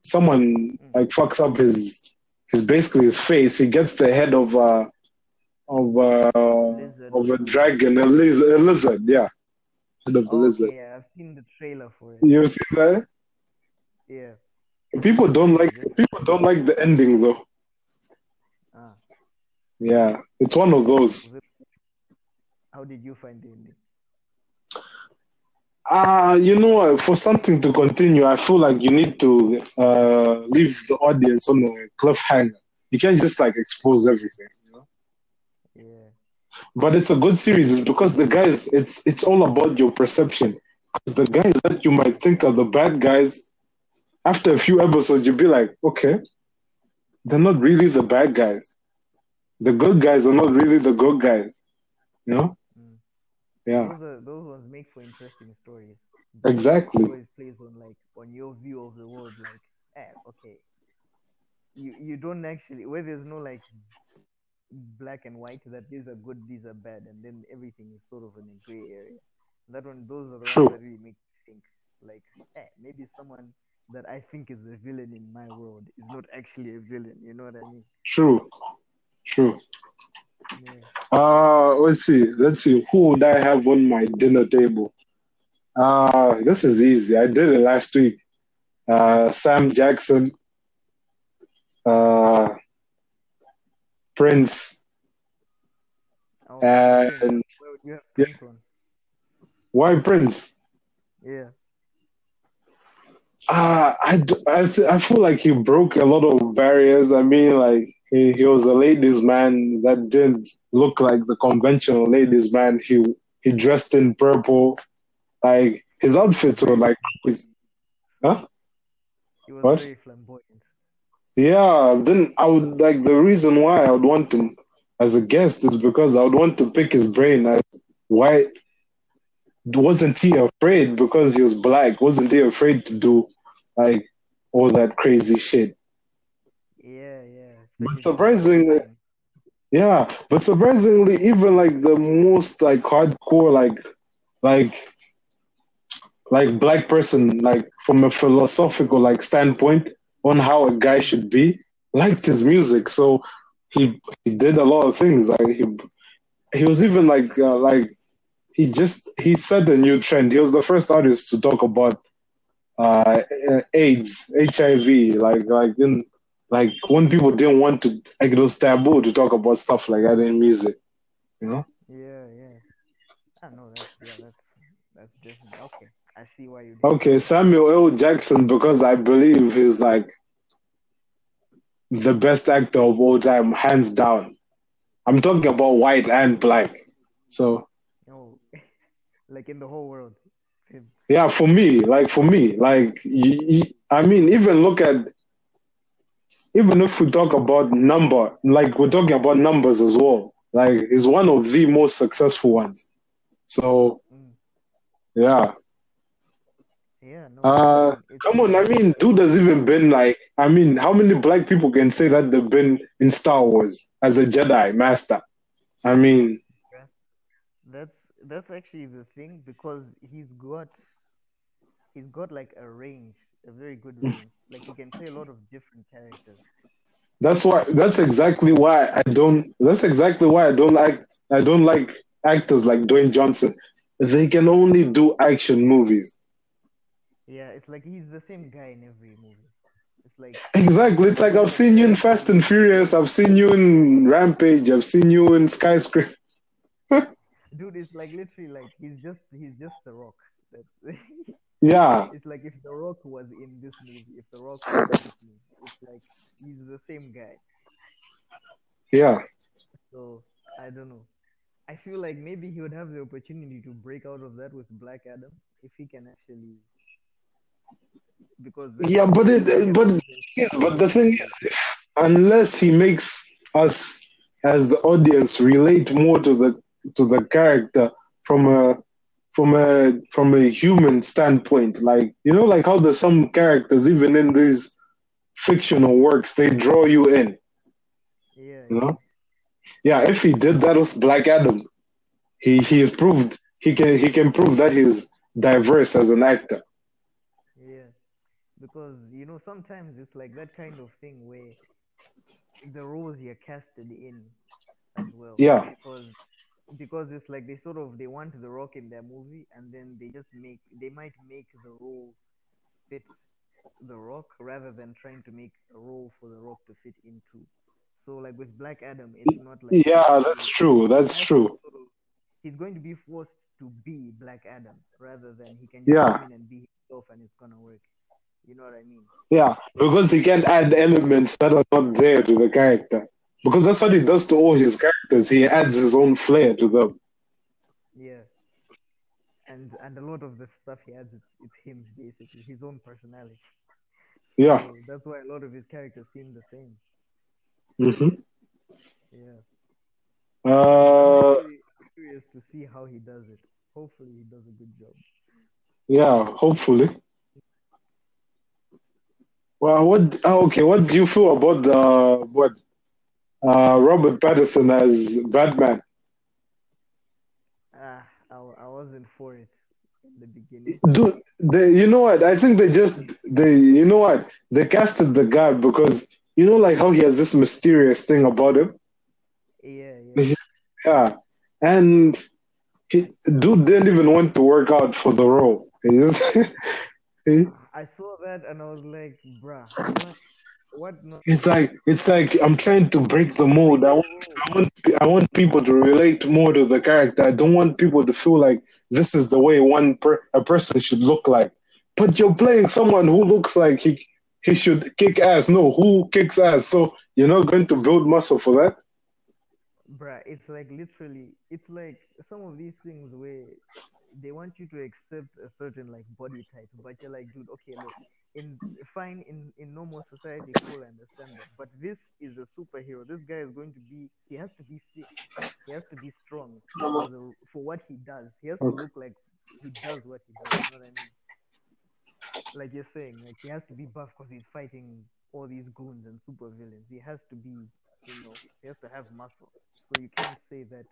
Someone like fucks up his his basically his face. He gets the head of uh of uh Lizard. of a dragon, a lizard, a lizard. Yeah, head of a lizard. Yeah, I've seen the trailer for it. You see that? Yeah. People don't like people don't like the ending though. Ah, Yeah, it's one of those. how did you find the ending? Ah, you know, for something to continue, I feel like you need to uh, leave the audience on a cliffhanger. You can't just like expose everything, you know. Yeah. But it's a good series because the guys, it's it's all about your perception. Because the guys that you might think are the bad guys, after a few episodes, you'll be like, okay, they're not really the bad guys. The good guys are not really the good guys, you know. Mm. Yeah, Those are those ones make for interesting stories. exactly. always plays on like on your view of the world like eh, okay you you don't actually where there's no like black and white that these are good these are bad and then everything is sort of in a gray area that one those are the True. ones that really make you think like eh, maybe someone that i think is a villain in my world is not actually a villain you know what i mean True, true. yeah Uh, let's see. Let's see. Who would I have on my dinner table? Uh, this is easy. I did it last week. Uh, Sam Jackson, uh, Prince, oh, and Prince. where would you have yeah. Prince why Prince? yeah Uh, I th- I feel like he broke a lot of barriers. I mean, like, he, he was a ladies' man that didn't look like the conventional ladies' man. He, he dressed in purple. Like, his outfits were like, huh? he was What? very flamboyant Yeah, then I would like the reason why I would want him as a guest is because I would want to pick his brain as why wasn't he afraid because he was black? Wasn't he afraid to do like all that crazy shit? But surprisingly, yeah, but surprisingly, even like the most like hardcore like like like black person, like from a philosophical like standpoint on how a guy should be, liked his music. So he he did a lot of things. Like he he was even like uh, like he just he set a new trend. He was the first artist to talk about uh, AIDS, HIV, like like in like when people didn't want to like it was taboo to talk about stuff like that in music. You know? Yeah, yeah. I know that's yeah, that's that's different. Okay, I see why you. Okay, Samuel L. Jackson because I believe he's like the best actor of all time, hands down. I'm talking about white and black. So No, oh, like in the whole world. Yeah, for me, like for me, like I mean, even look at even if we talk about number, like we're talking about numbers as well. Like he's one of the most successful ones. So mm, yeah. yeah, no. Uh, come on, I mean, dude has even been like, I mean, how many black people can say that they've been in Star Wars as a Jedi master? I mean, that's that's actually the thing because he's got he's got like a range, a very good range. Like he can play a lot of different characters. That's why. That's exactly why I don't. That's exactly why I don't like. I don't like actors like Dwayne Johnson. They can only do action movies. Yeah, it's like he's the same guy in every movie. It's like Exactly. It's like I've seen you in Fast and Furious. I've seen you in Rampage. I've seen you in Skyscraper. dude, it's like literally like he's just he's just the rock. That's Yeah. it's like if the rock was in this movie, if the rock was in this movie, it's like he's the same guy. Yeah. So I don't know. I feel like maybe he would have the opportunity to break out of that with Black Adam if he can actually. Because Yeah, but it. But yes, but the thing is, if, unless he makes us as the audience relate more to the to the character from a from a from a human standpoint, like you know, like how there's some characters even in these fictional works, they draw you in. yeah, You know? Yeah, if he did that with Black Adam, he he has proved he can he can prove that he's diverse as an actor. yeah, because you know sometimes it's like that kind of thing where the roles you're casted in as well. Yeah. Because because it's like they sort of they want the rock in their movie and then they just make they might make the role fit the rock rather than trying to make a role for the rock to fit into. So like with Black Adam, it's not like Yeah, that's true. That's He has to true. He's going to be forced to be Black Adam rather than he can just Yeah. come in and be himself and it's gonna work. You know what I mean? Yeah, because he can add elements that are not there to the character. Because that's what he does to all his characters. Because he adds his own flair to them. Yeah. And and a lot of the stuff he adds, it's, it's him basically, his own personality. Yeah. So that's why a lot of his characters seem the same. Mm-hmm. Yeah. Uh, I'm really curious to see how he does it. Hopefully, he does a good job. yeah. Hopefully. Well, what? Okay, what do you feel about the what? Uh, Robert Pattinson as Batman. Ah, I, I wasn't for it in the beginning. Dude, they, you know what? I think they just they, you know what? They casted the guy because you know, like how he has this mysterious thing about him. Yeah, yeah. Yeah, and he, dude didn't even want to work out for the role. He just, he, I saw that and I was like, bruh, what? What? It's like it's like I'm trying to break the mold. I want, I want I want people to relate more to the character. I don't want people to feel like this is the way one per, a person should look like. But you're playing someone who looks like he he should kick ass. No, who kicks ass? So you're not going to build muscle for that. Bruh, it's like literally, it's like some of these things where they want you to accept a certain like body type, but you're like, dude, okay, look, in fine in in normal society, cool, I understand that, but this is a superhero. This guy is going to be, he has to be fit, he has to be strong for, the, for what he does. He has to look like he does what he does. You know what I mean? Like you're saying, like he has to be buff because he's fighting all these goons and super villains. He has to be, you know, he has to have muscle. So you can't say that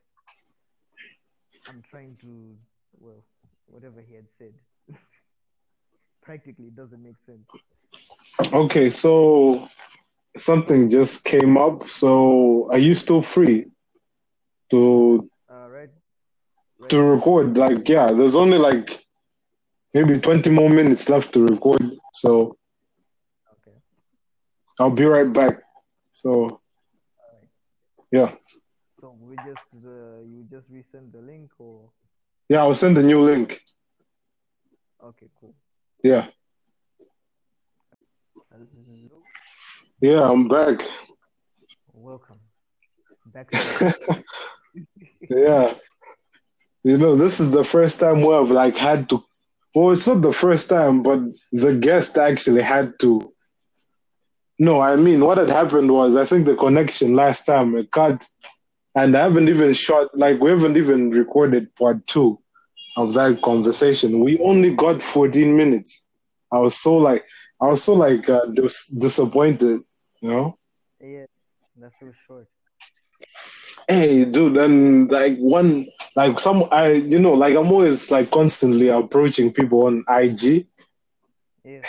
I'm trying to, well, whatever he had said. Practically, it doesn't make sense. Okay, so something just came up. So are you still free to Uh, right? right? to record? Like, yeah, there's only like maybe 20 more minutes left to record. So Okay. I'll be right back. So. Yeah, So we just, uh, you just resend the link or? yeah, I'll send a new link. Okay, cool. Yeah, Hello. yeah, I'm back. Welcome. Back Yeah, you know, this is the first time where I've like had to. Well, it's not the first time, but the guest actually had to. No, I mean, what had happened was I think the connection last time it cut, and I haven't even shot like we haven't even recorded part two of that conversation. We only got 14 minutes. I was so like, I was so like uh, dis- disappointed, you know. Yeah, that's real short. Hey, dude, and like one, like some, I, you know, like I'm always like constantly approaching people on IG, Yeah.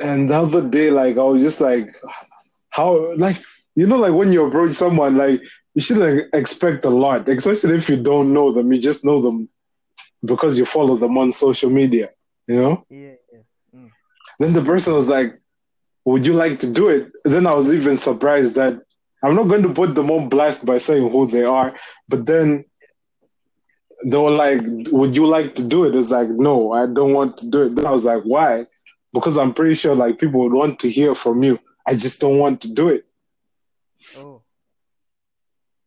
And the other day, like I was just like, how like you know, like when you approach someone, like you shouldn't expect a lot, especially if you don't know them. You just know them because you follow them on social media, you know? Yeah, yeah. Mm. Then the person was like, Would you like to do it? Then I was even surprised that I'm not going to put them on blast by saying who they are, but then they were like, Would you like to do it? It's like, No, I don't want to do it. Then I was like, Why? Because I'm pretty sure like people would want to hear from you. I just don't want to do it. Oh.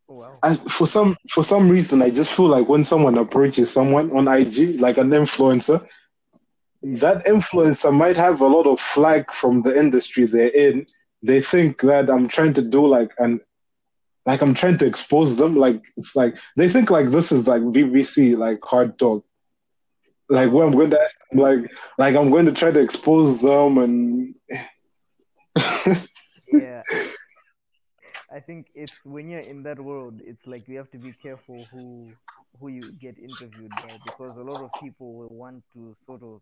Oh wow. I, for some for some reason, I just feel like when someone approaches someone on IG, like an influencer, that influencer might have a lot of flag from the industry they're in. They think that I'm trying to do like an like I'm trying to expose them. Like it's like they think like this is like BBC like hard talk. Like where I'm going to ask like like I'm going to try to expose them and yeah. I think it's when you're in that world, it's like you have to be careful who who you get interviewed by because a lot of people will want to sort of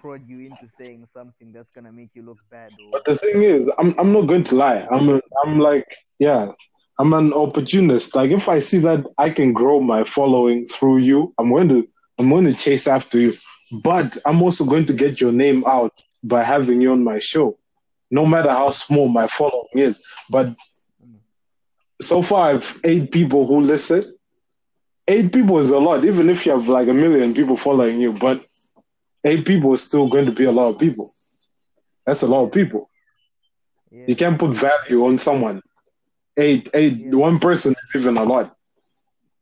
prod you into saying something that's gonna make you look bad or But the thing is, I'm I'm not going to lie. I'm a, I'm like yeah, I'm an opportunist. Like if I see that I can grow my following through you, I'm going to I'm going to chase after you. But I'm also going to get your name out by having you on my show, no matter how small my following is. But so far, I've eight people who listen. Eight people is a lot, even if you have like a million people following you. But eight people is still going to be a lot of people. That's a lot of people. yeah. You can't put value on someone. Eight, eight, Yeah. one person is even a lot.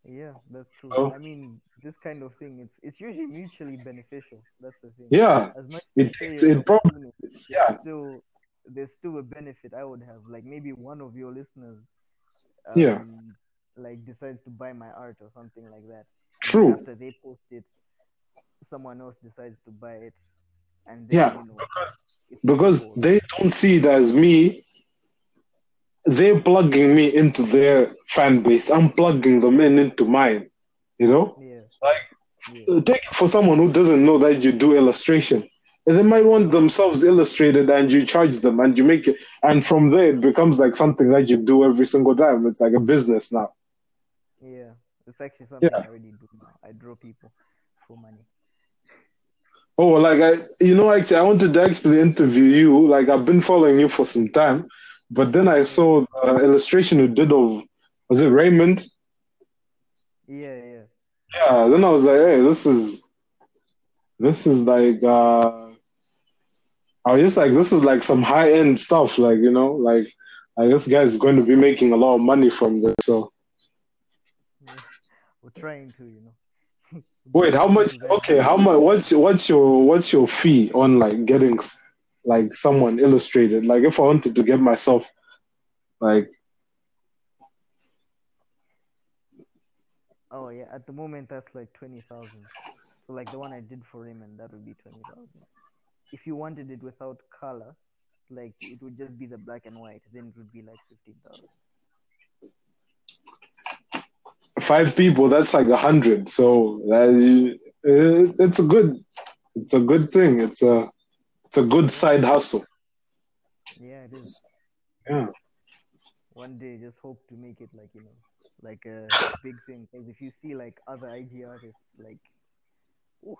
Yeah, that's true. Oh. I mean, this kind of thing, it's it's usually mutually beneficial. That's the thing. Yeah, As much it as you say takes- it probably an opportunist, yeah. still there's still a benefit I would have. Like maybe one of your listeners, um, Yeah. like decides to buy my art or something like that. And True. After they post it, someone else decides to buy it, and then, Yeah, you know, it's because they don't see it as me. They're plugging me into their fan base. I'm plugging them in into mine. You know, yeah, like yeah, take it for someone who doesn't know that you do illustration. And they might want themselves illustrated, and you charge them, and you make it, and from there it becomes like something that you do every single time. It's like a business now. yeah. It's actually something Yeah. I already do now. I draw people for money. Oh, like I, you know, actually, I wanted to actually interview you. Like I've been following you for some time, but then I saw the illustration you did of, was it Raymond? Yeah, yeah. Then I was like, hey, this is, this is like, uh, I was just like, this is like some high end stuff. Like you know, like, like this guy's going to be making a lot of money from this. So We're trying to, you know. wait, how much? Okay, how much? What's what's your what's your fee on like getting like someone illustrated? Like if I wanted to get myself like Oh yeah, at the moment that's like twenty thousand. So like the one I did for him, and that would be twenty thousand. If you wanted it without color, like it would just be the black and white, then it would be like fifteen thousand. five people, that's like a hundred. So that, it's a good, it's a good thing. It's a, it's a good side hustle. Yeah, it is. Yeah. One day, just hope to make it like you know, like a big thing. Because if you see like other IG artists, like, oof,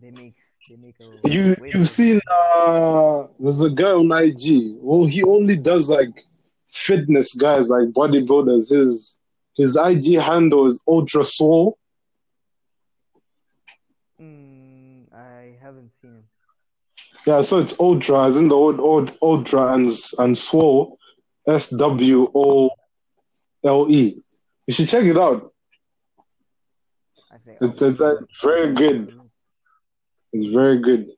they make they make a You you've seen uh there's a guy on IG. Well, he only does like fitness guys, like bodybuilders. His his IG handle is Ultra Swole. Mm, I haven't seen him. Yeah, so it's Ultra, as in the old, old Ultra and and Swole, S W O L E. You should check it out. I think It's, it's uh, very good. It's very good.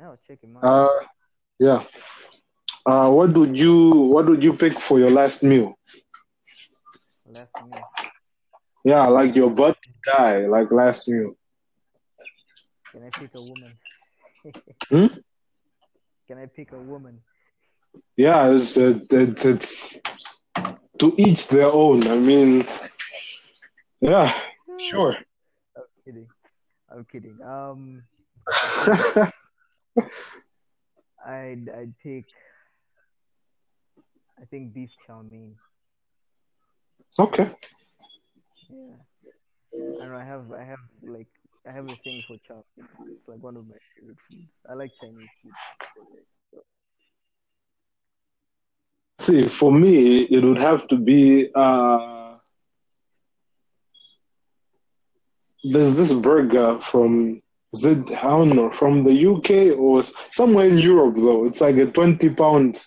I'll check him out. Uh, yeah. Uh, what would you what would you pick for your last meal? Last meal. Yeah, like your butt guy, like last meal. Can I pick a woman? Hmm? Can I pick a woman? Yeah, it's, it, it, it's to each their own. I mean, yeah, sure. I'm kidding. I'm kidding. Um, I'd I'd pick. I think beef chow mein. Okay. Yeah. And I have I have like I have a thing for chow mein. It's like one of my favorite foods. I like Chinese food. See, for me, it would have to be. Uh, there's this burger from is it, I don't know from the UK or somewhere in Europe though. It's like a twenty pound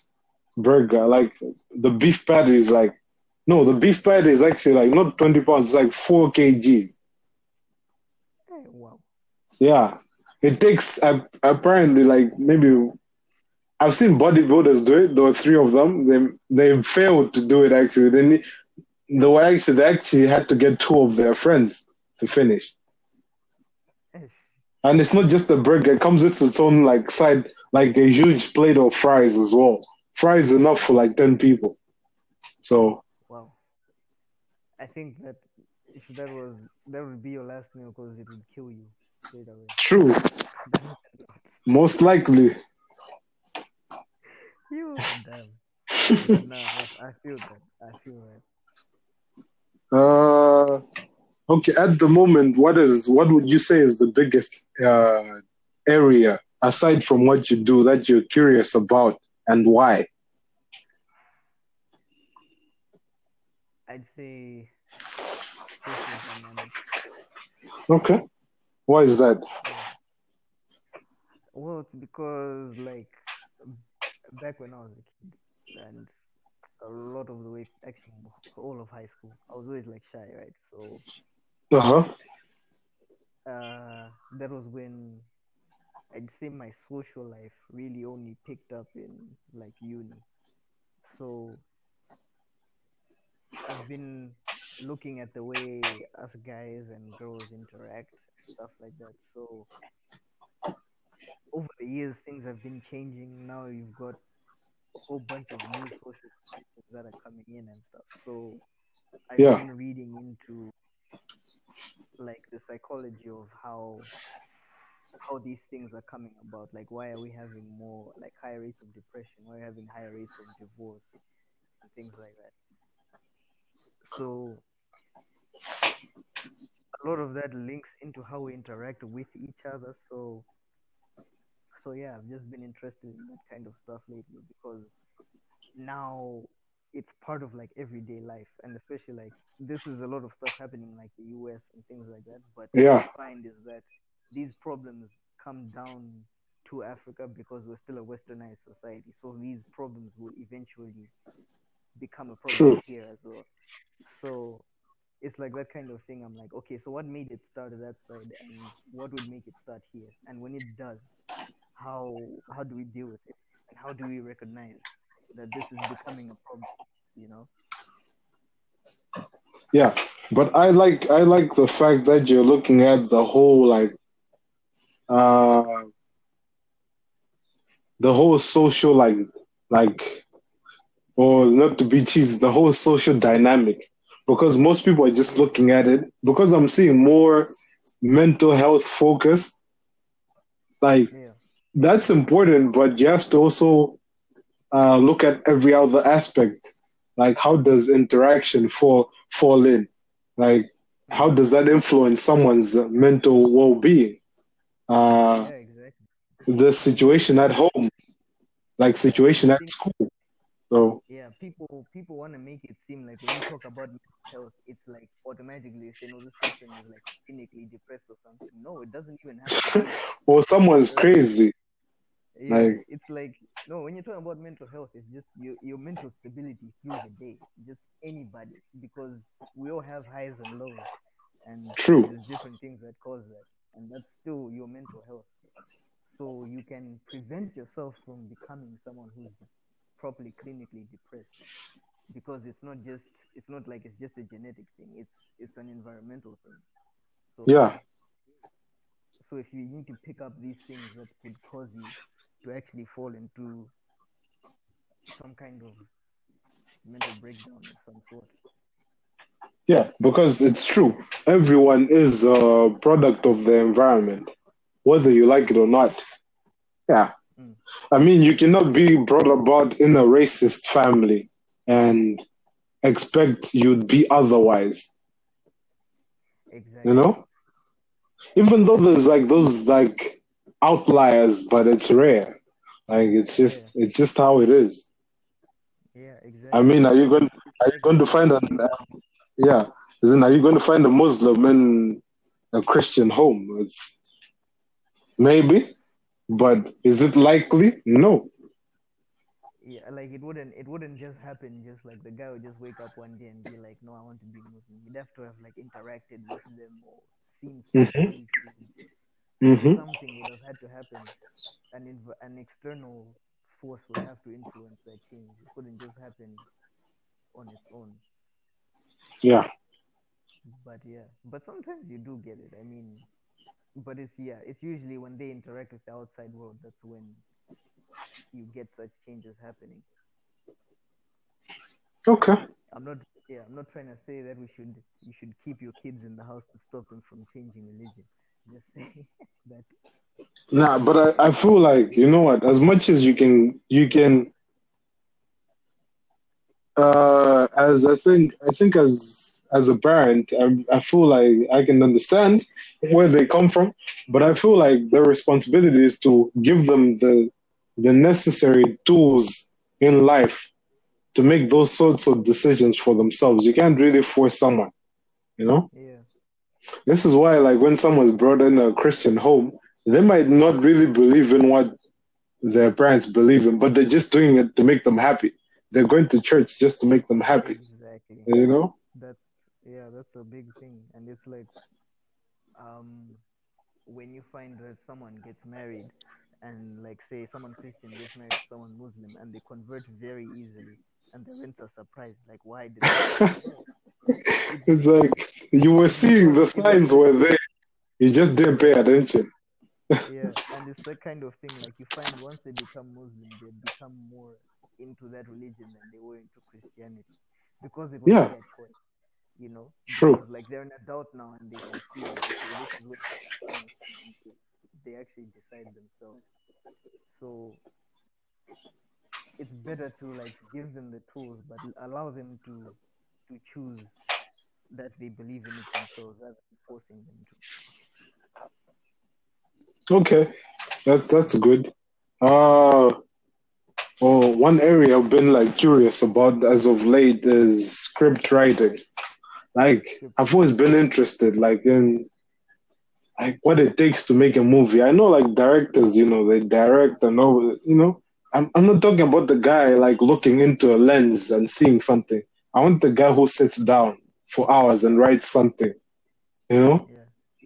burger. Like the beef patty is like no, the beef patty is actually like not twenty pounds. It's like four kg. Wow. Yeah, it takes uh, apparently like maybe I've seen bodybuilders do it. There were three of them. They they failed to do it actually. They need, they were actually they actually had to get two of their friends to finish. And it's not just a burger; it comes with its own like side, like a huge plate of fries as well. Fries enough for like ten people. So wow, I think that if that was that would be your last meal because it would kill you straight away. True. Most likely. You damn. no, I, I feel that. I feel that. Uh Okay, at the moment, what is what would you say is the biggest uh, area aside from what you do that you're curious about, and why? I'd say. Okay, why is that? Well, it's because like back when I was a kid, and a lot of the way, actually, all of high school, I was always like shy, right? So uh-huh. Uh, that was when I'd say my social life really only picked up in like uni. So I've been looking at the way us guys and girls interact, stuff like that. So over the years, things have been changing. Now you've got a whole bunch of new social situations that are coming in and stuff. So I've yeah. been reading into like the psychology of how how these things are coming about. Like why are we having more like higher rates of depression? Why are we having higher rates of divorce and things like that? So a lot of that links into how we interact with each other. So so yeah, I've just been interested in that kind of stuff lately because now it's part of like everyday life. And especially like this is a lot of stuff happening like the us and things like that. But yeah. what i find is that these problems come down to africa because we're still a westernized society. So these problems will eventually become a problem True. here as well. So it's like that kind of thing. I'm like okay so what made it start that side and what would make it start here? And when it does how how do we deal with it? And how do we recognize that this is becoming a problem you know? Yeah but i like i like the fact that you're looking at the whole like uh the whole social like like or not to be cheesy the whole social dynamic. Because most people are just looking at it. Because i'm seeing more mental health focus like yeah. That's important but you have to also uh, look at every other aspect. Like, how does interaction fall fall in? Like, how does that influence someone's mental well being? Uh, yeah, exactly. The situation at home, like situation at school. So yeah, people people want to make it seem like when you talk about mental health, it's like automatically say, no, this person is like clinically depressed or something. No, it doesn't even happen. or someone's crazy. Yeah, like, it's like no. When you're talking about mental health, it's just your your mental stability through the day. Just anybody, because we all have highs and lows, and true. There's different things that cause that, and that's still your mental health. So you can prevent yourself from becoming someone who's properly clinically depressed, because it's not just it's not like it's just a genetic thing. It's it's an environmental thing. So yeah. So if you need to pick up these things that could cause you to actually fall into some kind of mental breakdown of some sort. Yeah, because it's true. Everyone is a product of the environment, whether you like it or not. Yeah. I mean, you cannot be brought about in a racist family and expect you'd be otherwise. Exactly. You know? Even though there's like those like outliers, but it's rare. Like it's just it's just how it is. Yeah, exactly. I mean, are you going are you going to find an uh, yeah? Isn't are you going to find a Muslim in a Christian home? It's maybe, but is it likely? No. yeah, like it wouldn't it wouldn't just happen just like the guy would just wake up one day and be like, No, I want to be Muslim. You'd have to have like interacted with them or seen something hmm something would have had to happen. An inv- an external force would have to influence that change. It couldn't just happen on its own. Yeah. But yeah, but sometimes you do get it. I mean, but it's yeah, it's usually when they interact with the outside world that's when you get such changes happening. Okay. I'm not yeah, I'm not trying to say that we should you should keep your kids in the house to stop them from changing religion. Just saying that Nah, but I, I feel like you know what? As much as you can, you can. Uh, as I think, I think as as a parent, I, I feel like I can understand where they come from, but I feel like their responsibility is to give them the the necessary tools in life to make those sorts of decisions for themselves. You can't really force someone, you know. yeah. This is why, like, when someone's brought in a Christian home, they might not really believe in what their parents believe in, but they're just doing it to make them happy. They're going to church just to make them happy, Exactly. you know? That's yeah, that's a big thing. And it's like um when you find that someone gets married and like say someone Christian gets married to someone Muslim and they convert very easily and the parents are surprised, like why did they It's like you were seeing the signs were there, you just didn't pay attention. yeah, and it's that kind of thing. Like you find once they become Muslim, they become more into that religion than they were into Christianity because it was Yeah. their choice. You know, True. Like they're an adult now and they can see this is what they actually decide themselves. So it's better to like give them the tools, but allow them to to choose that they believe in it themselves rather than forcing them to. Okay, that's that's good. Uh, well, one area I've been like curious about as of late is script writing. Like I've always been interested, like in like what it takes to make a movie. I know like directors, you know, they direct and all, you know. I'm I'm not talking about the guy like looking into a lens and seeing something. I want the guy who sits down for hours and writes something, you know Yeah.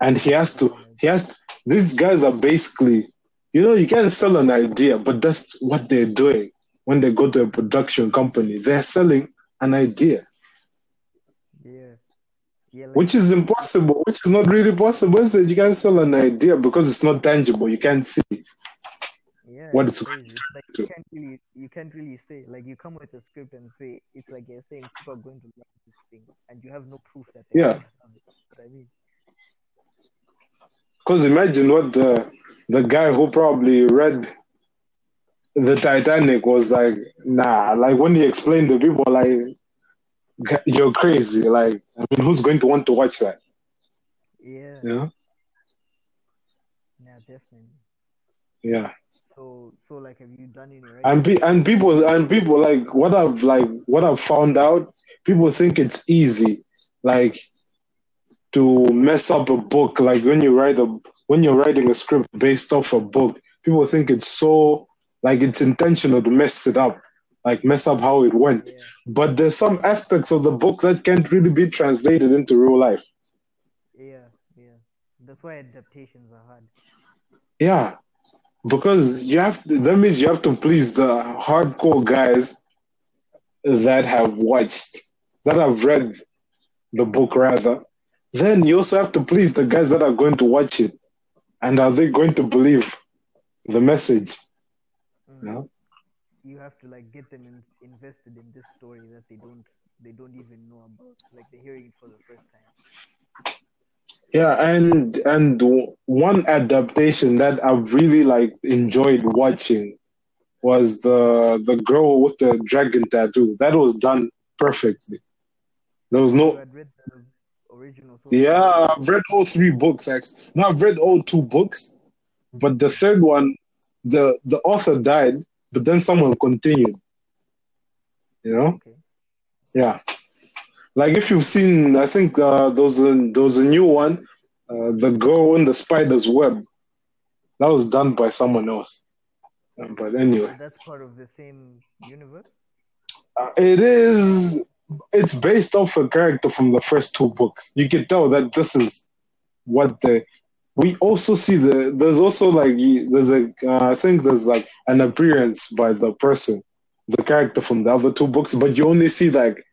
and he has to he has to, these guys are basically you know you can sell an idea but that's what they're doing when they go to a production company they're selling an idea. Which is impossible which is not really possible you can't sell an idea because it's not tangible you can't see yeah, what it's going to like you can't really you can't really say like you come with a script and say it's like you're saying people are going to love this thing and you have no proof that Yeah. it. I mean, because imagine what the the guy who probably read the titanic was like nah like when he explained to people like you're crazy like i mean who's going to want to watch that yeah, know yeah, definitely. yeah So so like have you done any writing? and pe- and people and people like what I've like what I've found out. People think it's easy, like to mess up a book. Like when you write a when you're writing a script based off a book, people think it's so like it's intentional to mess it up, like mess up how it went. yeah, But there's some aspects of the book that can't really be translated into real life. yeah, yeah. That's why adaptations are hard. Yeah, because you have to, that means you have to please the hardcore guys that have watched, that have read the book rather. Then you also have to please the guys that are going to watch it, and are they going to believe the message? Mm. You know? You have to like get them in, invested in this story that they don't they don't even know about. Like they're hearing it for the first time. Yeah, and and one adaptation that I really like enjoyed watching was the the girl with the dragon tattoo. That was done perfectly. There was no had read the original source yeah. I've read all three books actually. No, I've read all two books, but the third one, the the author died, but then someone continued. You know, Okay. yeah. Like if you've seen, I think uh, there was a there was a new one, uh, the girl in the spider's web. That was done by someone else. Uh, But anyway, that's part of the same universe. uh, it is. It's based off a character from the first two books. You can tell that this is what the. We also see the. There's also like there's a. Uh, I think there's like an appearance by the person, the character from the other two books, but you only see like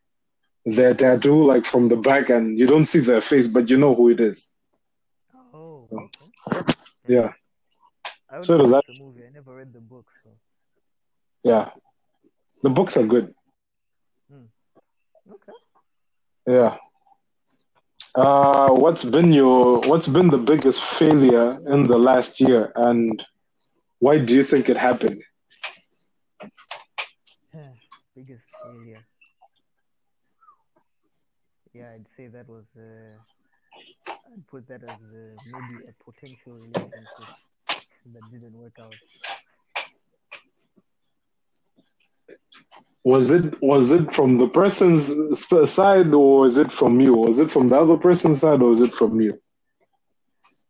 their tattoo like from the back, and you don't see their face, but you know who it is. Oh, okay. Yeah, I So does watched the movie. I never read the book, so yeah. The books are good. okay. Yeah. Uh, what's been your what's been the biggest failure in the last year, and why do you think it happened? Biggest failure. Yeah, I'd say that was. Uh, I'd put that as uh, maybe a potential relationship that didn't work out. Was it was it from the person's side, or was it from you? Was it from the other person's side, or was it from you?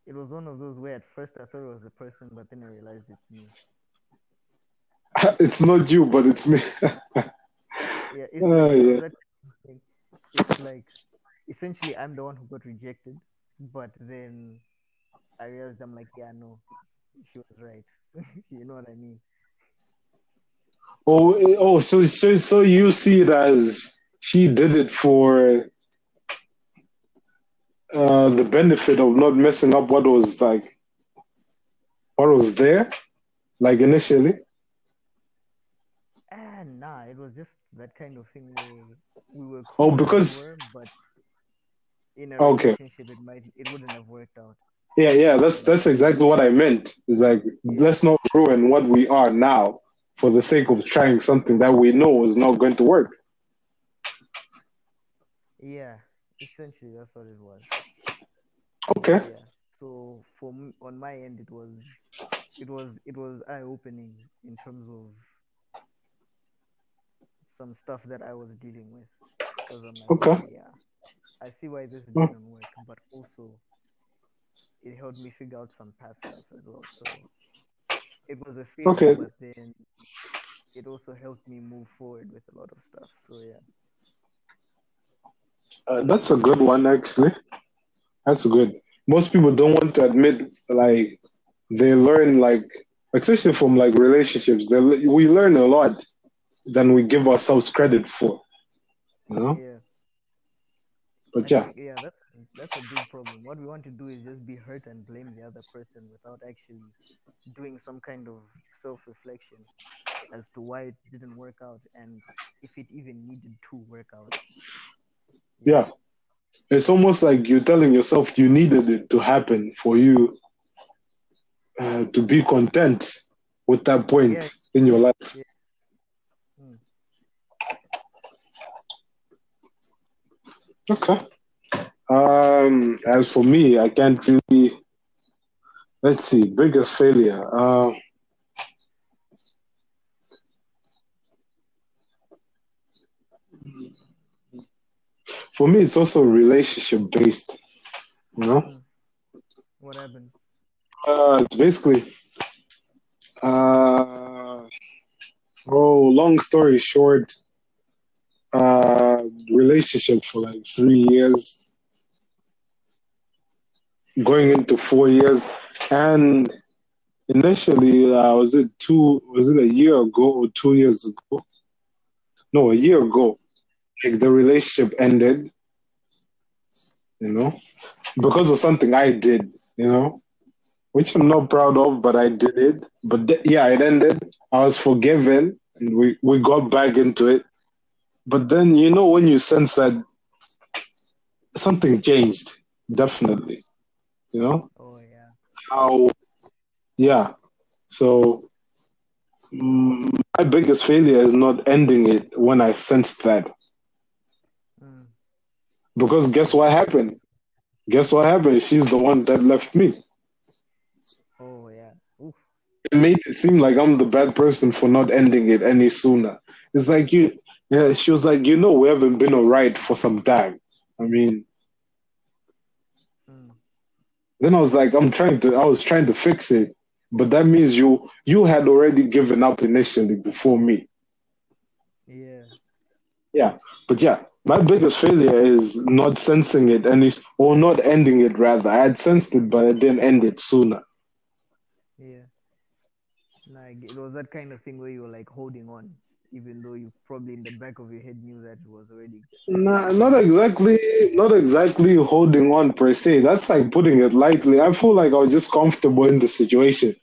It was one of those where at first I thought it was the person, but then I realized it's me. it's not you, but it's me. Yeah, it's, it's oh, yeah. It's like essentially I'm the one who got rejected, but then I realized I'm like, yeah, no, she was right. you know what I mean? Oh, eh, oh, so so so you see it as she did it for uh, the benefit of not messing up what was like what was there, like initially. Ah, nah, it was just that kind of thing we were Oh, cool because- were, but in a Okay. relationship, it might it wouldn't have worked out. Yeah, yeah, that's that's exactly what I meant. It's like let's not ruin what we are now for the sake of trying something that we know is not going to work. Yeah, essentially that's what it was. Okay. Yeah. So for me, on my end, it was it was it was eye opening in terms of some stuff that I was dealing with. Like, Okay. yeah, I see why this didn't work, but also it helped me figure out some past stuff as well. So it was a failure, Okay. but then it also helped me move forward with a lot of stuff. So yeah. Uh, that's a good one, actually. That's good. Most people don't want to admit, like, they learn, like, especially from like relationships. They we learn a lot than we give ourselves credit for. You know, Yeah. but I yeah, think, yeah, that's that's a big problem. What we want to do is just be hurt and blame the other person without actually doing some kind of self-reflection as to why it didn't work out and if it even needed to work out. yeah. It's almost like you're telling yourself you needed it to happen for you uh, to be content with that point Yeah. in your life. Mm. Okay. Um, as for me, I can't really. Let's see, biggest failure. Uh, for me, it's also relationship based. You know, What happened? uh, it's basically. Uh, oh, long story short, uh, relationship for like three years, going into four years, and initially, uh, was it two? Was it a year ago or two years ago? No, a year ago. Like the relationship ended, you know, because of something I did, you know, which I'm not proud of, but I did it. But th- yeah, it ended. I was forgiven, and we we got back into it. But then, you know, when you sense that something changed, definitely, You know Oh yeah. how? Yeah. So mm, my biggest failure is not ending it when I sensed that. Mm. Because guess what happened? Guess what happened? She's the one that left me. Oh yeah. Oof. It made it seem like I'm the bad person for not ending it any sooner. It's like you, yeah. She was like, you know, we haven't been alright for some time. I mean. Then I was like, I'm trying to, I was trying to fix it, but that means you, you had already given up initially before me. Yeah. Yeah, but yeah, my biggest failure is not sensing it and it's or not ending it rather. I had sensed it, but I didn't end it sooner. Yeah. Like it was that kind of thing where you were like holding on, even though you probably in the back of your head knew that it was already. Nah, not exactly, not exactly holding on per se. That's like putting it lightly. I feel like I was just comfortable in the situation.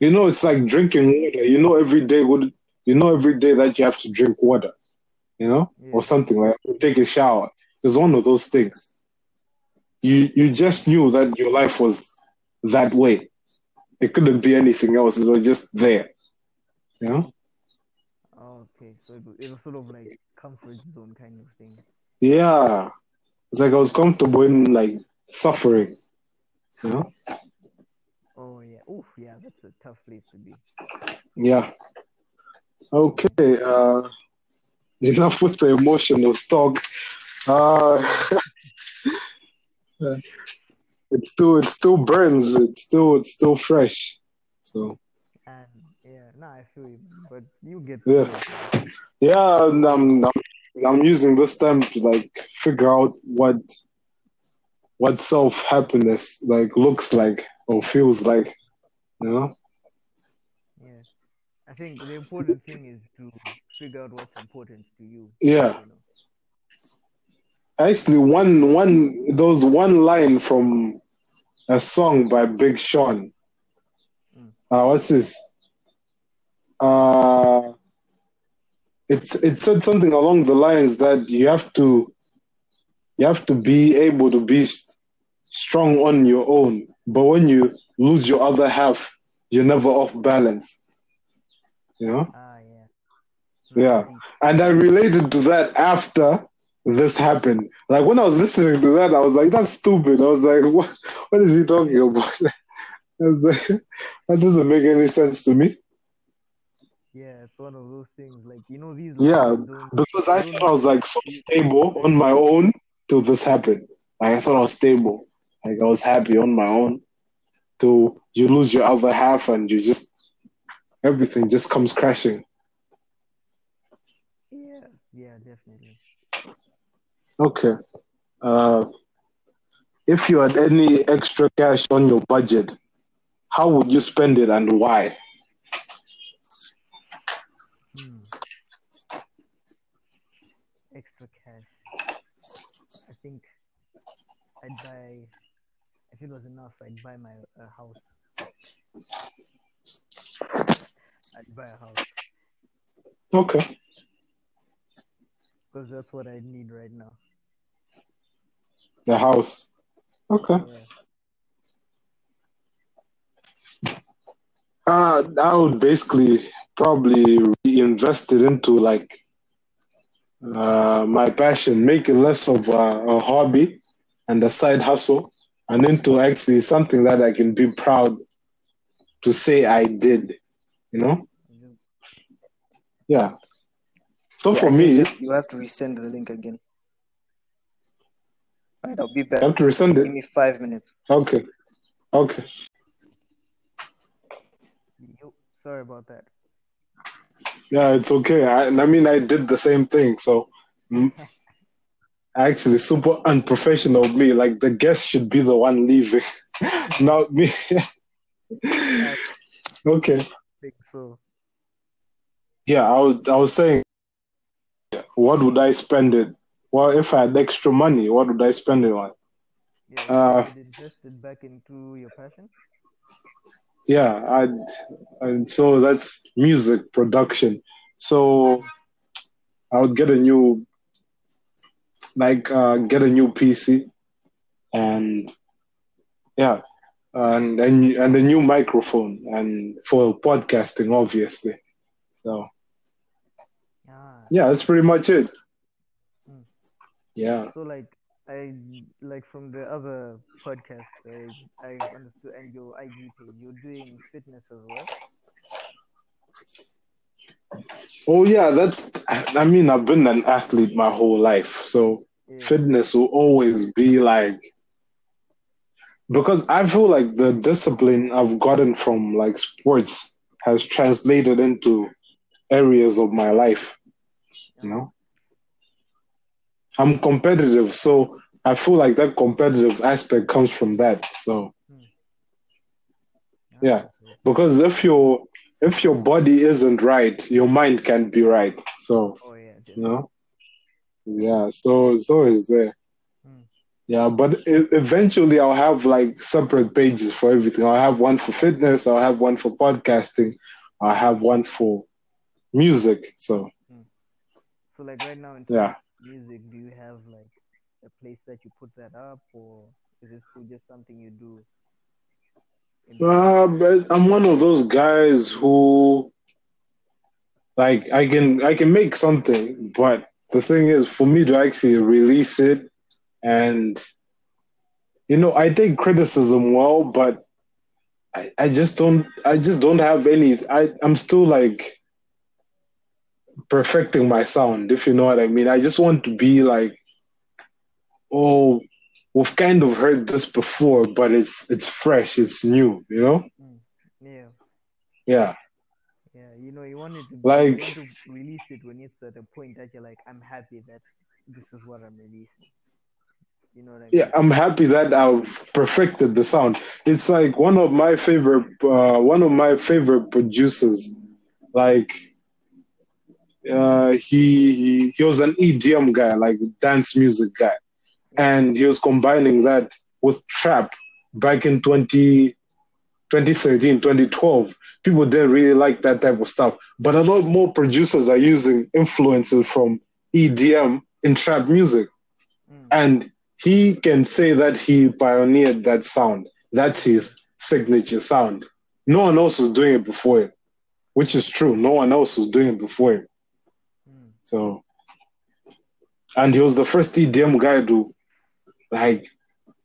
You know, it's like drinking water. You know, every day would you know every day that you have to drink water. You know, Yeah. or something like that. take a shower. It's one of those things. You you just knew that your life was that way. It couldn't be anything else. It was just there. You know? Okay. So it was, it was sort of like comfort zone kind of thing. Yeah. It's like I was comfortable in like suffering. You know? Oh yeah. Oof. Yeah. That's a tough place to be. Yeah. Okay. Uh, enough with the emotional talk. Uh, it still it still burns. It's still it's still fresh. So nah, I feel you, but you get Yeah. yeah, and I'm, I'm I'm using this time to like figure out what what self happiness like looks like or feels like. You know? Yeah. I think the important thing is to figure out what's important to you. Yeah. You know. Actually, one one those one line from a song by Big Sean. Mm. Uh, what's this? Uh, it's it said something along the lines that you have to you have to be able to be strong on your own, but when you lose your other half, you're never off balance. You know. Ah, yeah. Yeah. And I related to that after this happened. Like when I was listening to that, I was like, "That's stupid." I was like, "What? What is he talking about?" I was like, that doesn't make any sense to me. Yeah, it's one of those things. Like you know, these Yeah. Because I thought I was like so stable on my own till this happened. Like I thought I was stable. Like I was happy on my own. Till you lose your other half and you just everything just comes crashing. Yeah, yeah, definitely. Okay. Uh, if you had any extra cash on your budget, how would you spend it and why? Hmm. Extra cash. I think I'd buy. If it was enough, I'd buy my a house. I'd buy a house Okay. because that's what I need right now. The house. Okay. Yeah. Uh, I would basically probably reinvest it into like uh, my passion, make it less of a, a hobby and a side hustle, and into actually something that I can be proud to say I did. You know? Yeah. So Yeah, for me, you have to resend the link again. Right, I'll be back. I have to resend Give it. me five minutes. Okay. Okay. Sorry about that. Yeah, it's okay. I, I mean, I did the same thing. So, mm, actually, super unprofessional of me. Like the guest should be the one leaving, not me. I okay. think so. Yeah, I was. I was saying, what would I spend it? Well, if I had extra money, what would I spend it on? Yeah, Uh, you'd invest it back into your passion. Yeah, I'd, and so that's music production. So I would get a new, like, uh, get a new PC and yeah, and and and a new microphone and for podcasting, obviously. So Ah, yeah, that's pretty much it. Mm. Yeah. so like I like from the other podcast I I understood and your IG page, you're doing fitness as well. Oh yeah, that's. I mean, I've been an athlete my whole life, so Yeah. fitness will always be like because I feel like the discipline I've gotten from like sports has translated into areas of my life. You know, I'm competitive, so I feel like that competitive aspect comes from that. So Ah, yeah. because if your if your body isn't right, your mind can't be right. So Oh yeah, you know, yeah. So it's always there. Mm. Yeah, but eventually I'll have like separate pages for everything. I'll have one for fitness. I'll have one for podcasting. I'll have one for music. So So like right now in yeah. music, do you have like a place that you put that up, or is it still just something you do? Uh, I'm one of those guys who like I can I can make something, but the thing is for me to actually release it and you know, I take criticism well, but I, I just don't I just don't have any I, I'm still like perfecting my sound, if you know what I mean. I just want to be like oh we've kind of heard this before, but it's it's fresh, it's new, you know? yeah, Yeah. yeah. You know, you want it to Like- to release it when it's at a point that you're like, I'm happy that this is what I'm releasing. You know I mean? yeah i'm happy that i've perfected the sound it's like one of my favorite uh, one of my favorite producers like uh, he, he he was an edm guy like dance music guy and he was combining that with trap back in 20, 2013 2012 people didn't really like that type of stuff but a lot more producers are using influences from edm in trap music Mm. and he can say that he pioneered that sound. That's his signature sound. No one else was doing it before him, which is true. No one else was doing it before him. Mm. So, and he was the first EDM guy to, like,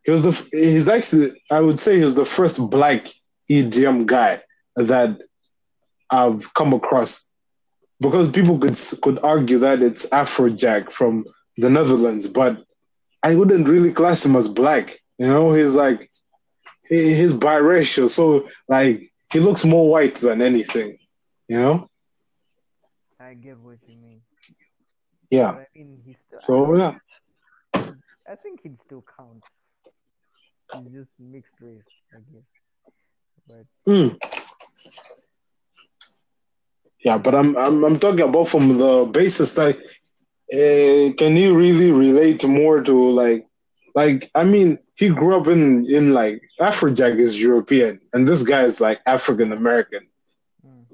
he was the. He's actually, I would say, he's the first black EDM guy that I've come across, because people could could argue that it's Afrojack from the Netherlands, but I wouldn't really class him as black. You know, he's like he, he's biracial, so like he looks more white than anything. You know? I get what you mean. Yeah. I mean, he's still. So yeah. I think he'd still count. He's just mixed race, I guess. But Mm. Yeah, but I'm I'm I'm talking about from the basis that uh, can you really relate more to like like I mean he grew up in in like Afrojack is European and this guy is like African American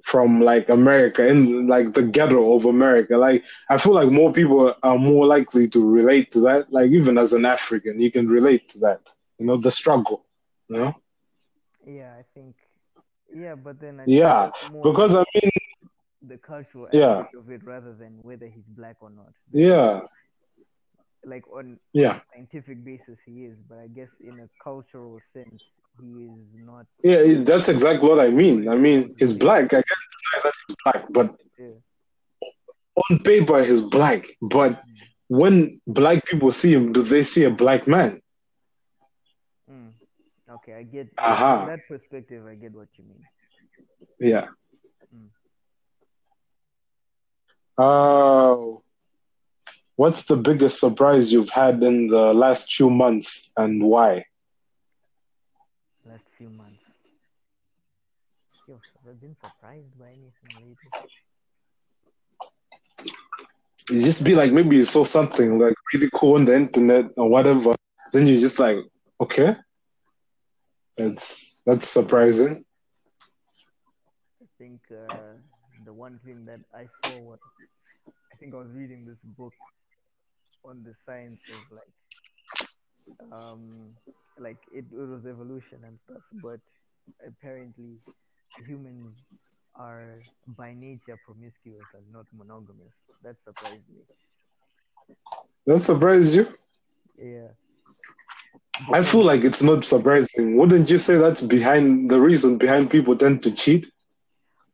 from like America in like the ghetto of America. Like I feel like more people are more likely to relate to that. Like even as an African, you can relate to that. You know the struggle. You know. yeah, I think. Yeah, but then I Yeah, think it's more Because I mean, the cultural Yeah. aspect of it rather than whether he's black or not. yeah, Like on yeah, scientific basis, he is, but I guess in a cultural sense, he is not. yeah. That's exactly what I mean. I mean, he's black. I can't deny that he's black, but Yeah. on paper he's black. But when black people see him, do they see a black man? Mm. Okay, I get. From that perspective, I get what you mean. Yeah. Mm. Uh, what's the biggest surprise you've had in the last few months and why? Last few months. Yo, have been surprised by anything lately? You just be like, maybe you saw something like really cool on the internet or whatever. Then you're just like, okay, that's that's surprising. I think uh, the one thing that I saw was I think I was reading this book on the science of like um like it, it was evolution and stuff, but apparently humans are by nature promiscuous and not monogamous. That surprised me. That surprised you? Yeah. I feel like it's not surprising. Wouldn't you say that's behind the reason behind people tend to cheat?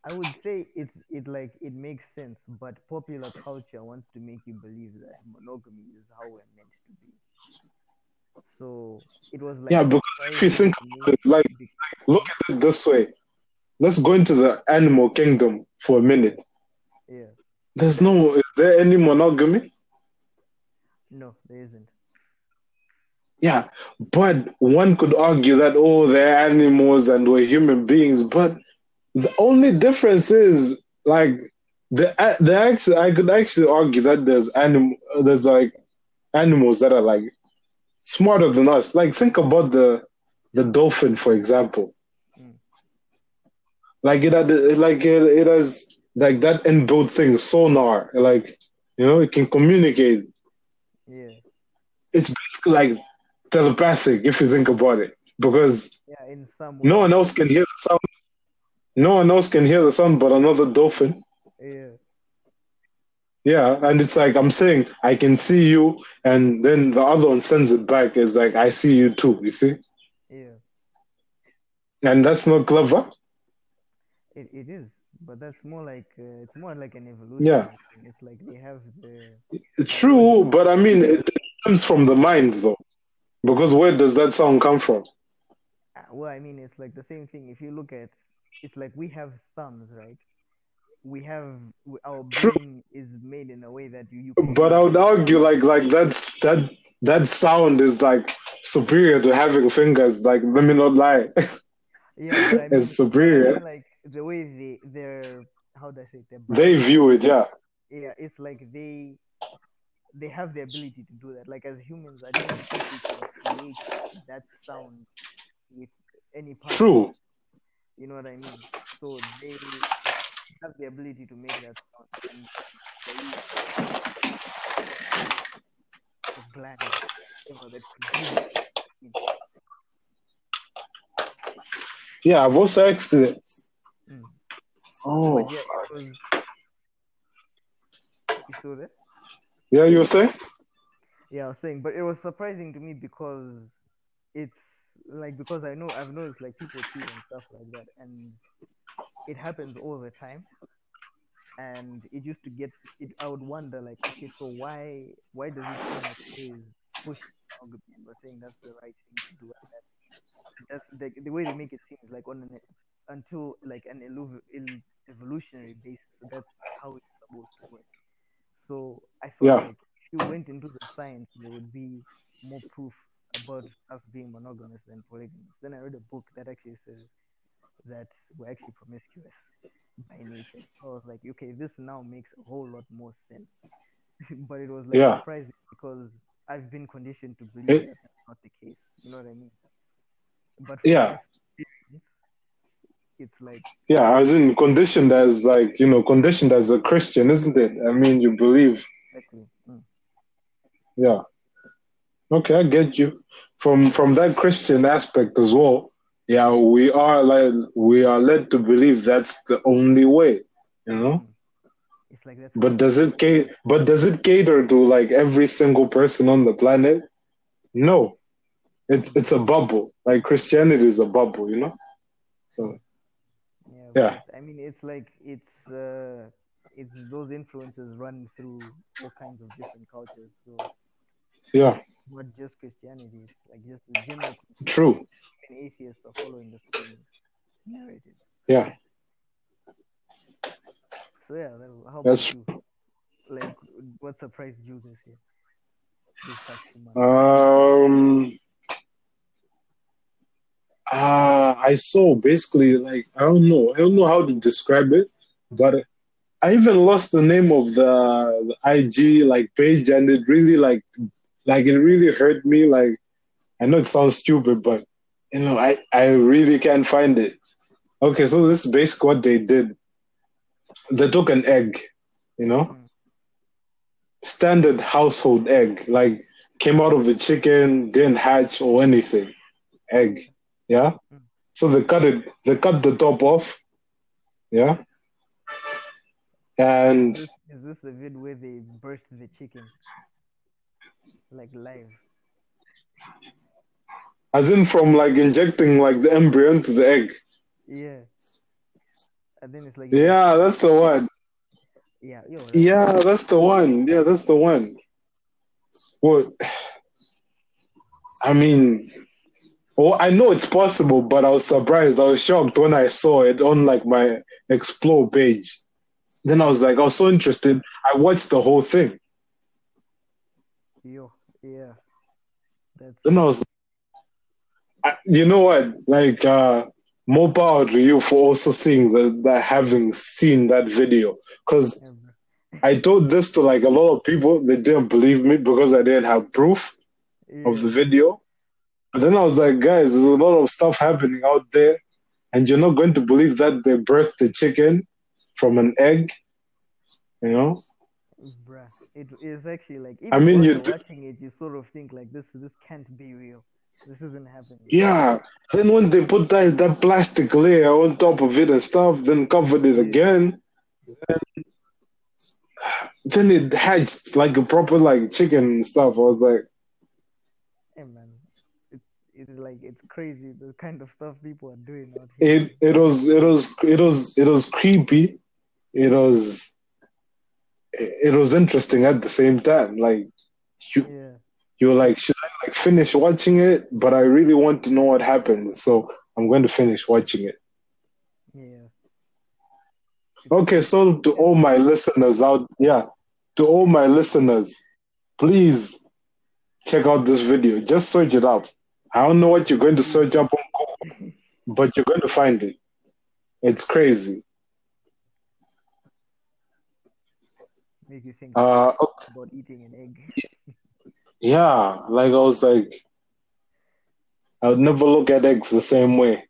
I would say it's it like it makes sense, but popular culture wants to make you believe that monogamy is how we're meant to be. So it was like Yeah, because if you think about it, like because look at it this way. Let's go into the animal kingdom for a minute. yeah, There's no is there any monogamy? no, there isn't. Yeah, but one could argue that oh, they're animals and we're human beings. But the only difference is like the the actually I could actually argue that there's anim there's like animals that are like smarter than us. Like think about the the dolphin, for example. Like it had like it, it has like that inbuilt thing, sonar. Like you know, it can communicate. Yeah, It's basically like telepathic if you think about it, because yeah, in some no one else can hear the sound. No one else can hear the sound but another dolphin. Yeah, Yeah, and it's like I'm saying, I can see you, and then the other one sends it back. It's like I see you too. You see, yeah, and that's not clever. It, it is. But that's more like uh, it's more like an evolution. Yeah. It's like they have the true, but I mean, it comes from the mind though, because where does that sound come from? Uh, Well, I mean, it's like the same thing. If you look at, it's like we have thumbs, right? We have our True. brain is made in a way that you. you But I would argue like like that's that that sound is like superior to having fingers. Like let me not lie, Yeah, I mean, it's superior. like the way they they're how do I say it? They're view it, yeah, yeah, it's like they they have the ability to do that. Like as humans, I don't think we can create that sound with any part. true. You know what I mean? So they have the ability to make that sound and they the gland whatever that it. Yeah, I've also asked. Oh, But yeah, it was you still there? yeah, you were saying? Yeah, I was saying, but it was surprising to me because it's like because I know I've noticed like people cheat and stuff like that, and it happens all the time. And it used to get it. I would wonder like, okay, so why why does it seem like always push monogamy and we're saying that's the right thing to do, and that's the, the way they make it seem is like on an until like an elu- evolutionary basis. So that's how it's supposed to work. So I thought Yeah. like if you went into the science, there would be more proof about us being monogamous than polygamous. Then I read a book that actually says that we're actually promiscuous by nature. So I was like, okay, this now makes a whole lot more sense. but it was like Yeah. surprising because I've been conditioned to believe It- that that's not the case. You know what I mean? But Yeah. It's like Yeah, as in conditioned as like you know conditioned as a Christian, isn't it? I mean, you believe. exactly. Mm. Yeah. Okay, I get you. From from that Christian aspect as well. Yeah, we are like we are led to believe that's the only way, you know. It's like that's But does it cater? But does it cater to like every single person on the planet? No, it's it's a bubble. Like Christianity is a bubble, you know. So Yeah, but, I mean, it's like it's uh, it's those influences run through all kinds of different cultures. So yeah, not just Christianity. It's like just the general true. even atheists are following the same narrative. Yeah, So yeah, how That's about you? Like, what surprised you this year? This? Um, uh, I saw basically like I don't know, I don't know how to describe it, but I even lost the name of the, the IG like page, and it really like like it really hurt me. Like I know it sounds stupid, but you know I I really can't find it. Okay, so this is basically what they did. They took an egg, you know, Mm. standard household egg, like came out of a chicken, didn't hatch or anything. egg. Yeah. Mm. So they cut it. They cut the top off. Yeah. And Is this, is this the vid where they burst the chicken? Like live. as in from like injecting like the embryo into the egg. Yeah. And then it's like Yeah, that's the one. yeah, yo, that- Yeah, that's the one. Yeah, that's the one. Well, I mean, well, I know it's possible, but I was surprised. I was shocked when I saw it on like my explore page. Then I was like, I was so interested. I watched the whole thing. yo, yeah. That's Then I was, I, you know what? Like, uh, more power to you for also seeing the, that having seen that video. Because. I told this to like a lot of people. They didn't believe me because I didn't have proof of the video. But then I was like, guys, there's a lot of stuff happening out there, and you're not going to believe that they birthed the chicken from an egg. You know? Bruh, it is actually like. I mean, you're do- watching it, you sort of think like this. This can't be real. This isn't happening. Yeah. Then when they put that that plastic layer on top of it and stuff, then covered it again, then, then it hatched like a proper like chicken and stuff. I was like, it it is like it's crazy the kind of stuff people are doing out it it was it was it was it was creepy. It was it was interesting at the same time. Like you Yeah, you're like, should I like finish watching it? But I really want to know what happens, so I'm going to finish watching it. yeah. Okay, so to all my listeners out, yeah, to all my listeners, please check out this video. Just search it up. I don't know what you're going to search up on Google, but you're going to find it. It's crazy. Make you think Uh, about eating an egg. yeah, like I was like, I would never look at eggs the same way.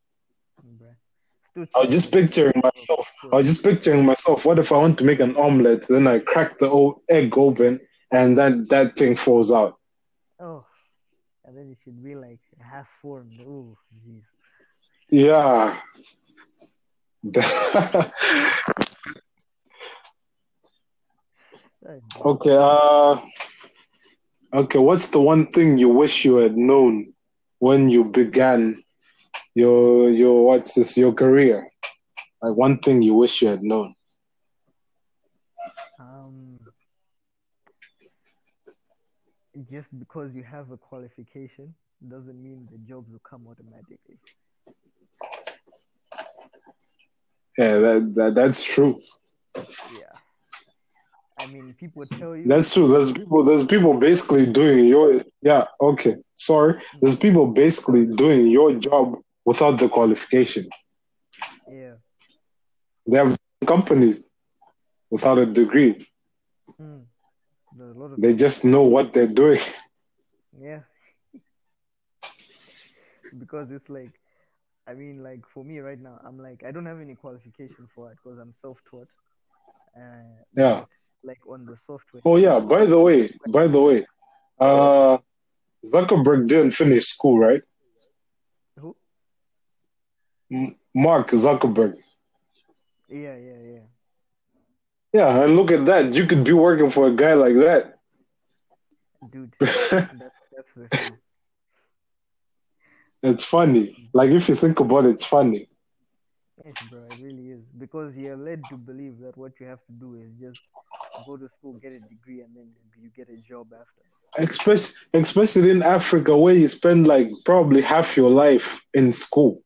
I was just picturing myself. I was just picturing myself. What if I want to make an omelet? Then I crack the egg open, and then that thing falls out. Oh, and then it should be like half formed. Oh, jeez. Yeah. Ah, okay. Uh. Okay. What's the one thing you wish you had known when you began your your what's this your career? Like one thing you wish you had known. Um, just because you have a qualification doesn't mean the jobs will come automatically. Yeah, that, that that's true. Yeah. I mean, people tell you. That's true. There's people. There's people basically doing your. Yeah. Okay. Sorry. There's people basically doing your job without the qualification. Yeah. They have companies without a degree. Mm. A lot of They just know what they're doing. Yeah. Because it's like, I mean, like for me right now, I'm like, I don't have any qualification for it because I'm self-taught. Uh, Yeah. Like on the software. Oh yeah. By the way, by the way, uh, Zuckerberg didn't finish school, right? Who? M- Mark Zuckerberg. Yeah, yeah, yeah. Yeah, and look at that. You could be working for a guy like that. Dude, that's, that's the thing. It's funny. Like if you think about it, it's funny. Yes, bro, it really is. Because you're led to believe that what you have to do is just go to school, get a degree, and then you get a job after. Especially, especially in Africa, where you spend like probably half your life in school.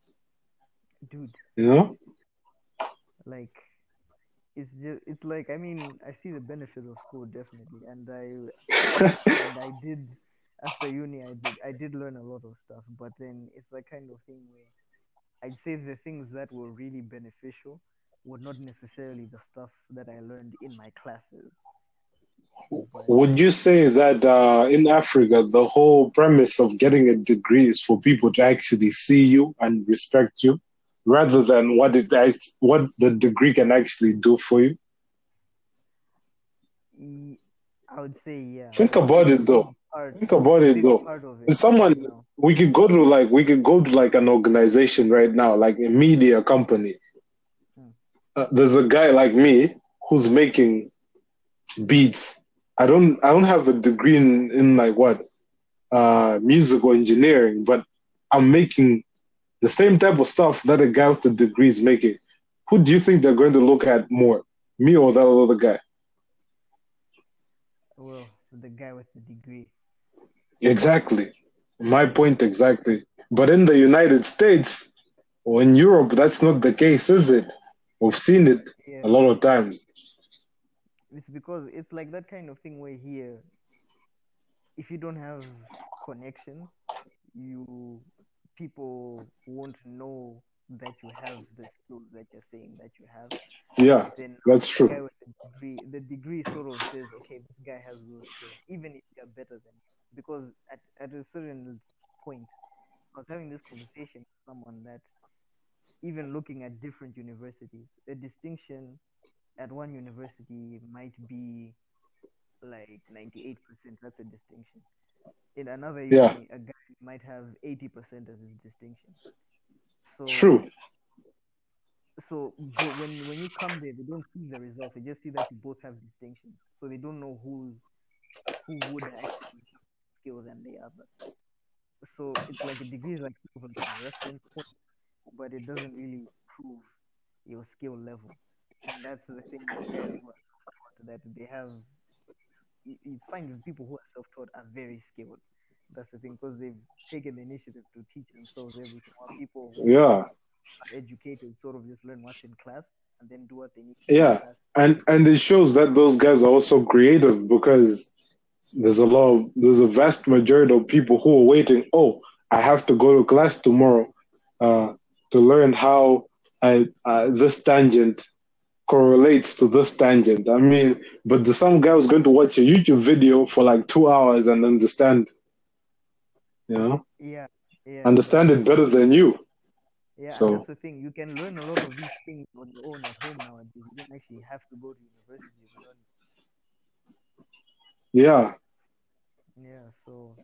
Dude, You know? like it's just it's like I mean I see the benefit of school definitely, and I and I did after uni I did I did learn a lot of stuff, but then it's the kind of thing where I'd say the things that were really beneficial were not necessarily the stuff that I learned in my classes. Would you say that uh, in Africa, the whole premise of getting a degree is for people to actually see you and respect you, rather than what it what the degree can actually do for you? I would say yeah. Think about it though. Art. Think about it though. it someone we could go to like we could go to like an organization right now, like a media company. Hmm. Uh, there's a guy like me who's making beats. I don't I don't have a degree in, in like what uh musical engineering, but I'm making the same type of stuff that a guy with the degree is making. Who do you think they're going to look at more? Me or that other guy? Well, the guy with the degree. Exactly. My point exactly. But in the United States or in Europe, that's not the case, is it? We've seen it Yeah. a lot of times. It's because it's like that kind of thing where here, if you don't have connections, you people won't know that you have the skills that you're saying that you have. Yeah, Then that's true. the degree, the degree sort of says, okay, this guy has those skills, even if you're better than him. Because at, at a certain point, I was having this conversation with someone that even looking at different universities, a distinction at one university might be like 98%. That's a distinction. In another Yeah. uni, a guy might have 80% as his distinction. So True. so but when when you come there, they don't see the results. They just see that you both have distinctions. So they don't know who who would actually skill than the other. So it's like a degree is like a reference point, but it doesn't really prove your skill level. And that's the thing with guys who are self-taught that they have. You, you find people who are self-taught are very skilled. That's the thing because they've taken the initiative to teach themselves everything. While people who Yeah. are educated sort of just learn what's in class and then do what they need to Yeah. And and it shows that those guys are also creative because there's a lot of there's a vast majority of people who are waiting, oh, I have to go to class tomorrow uh, to learn how I uh, this tangent correlates to this tangent. I mean, but the, some guy was going to watch a YouTube video for like two hours and understand, you know, Yeah, yeah. understand it better than you. Yeah, So- that's the thing. You can learn a lot of these things on your own at home nowadays. You don't actually have to go to university to learn. Yeah, Yeah, so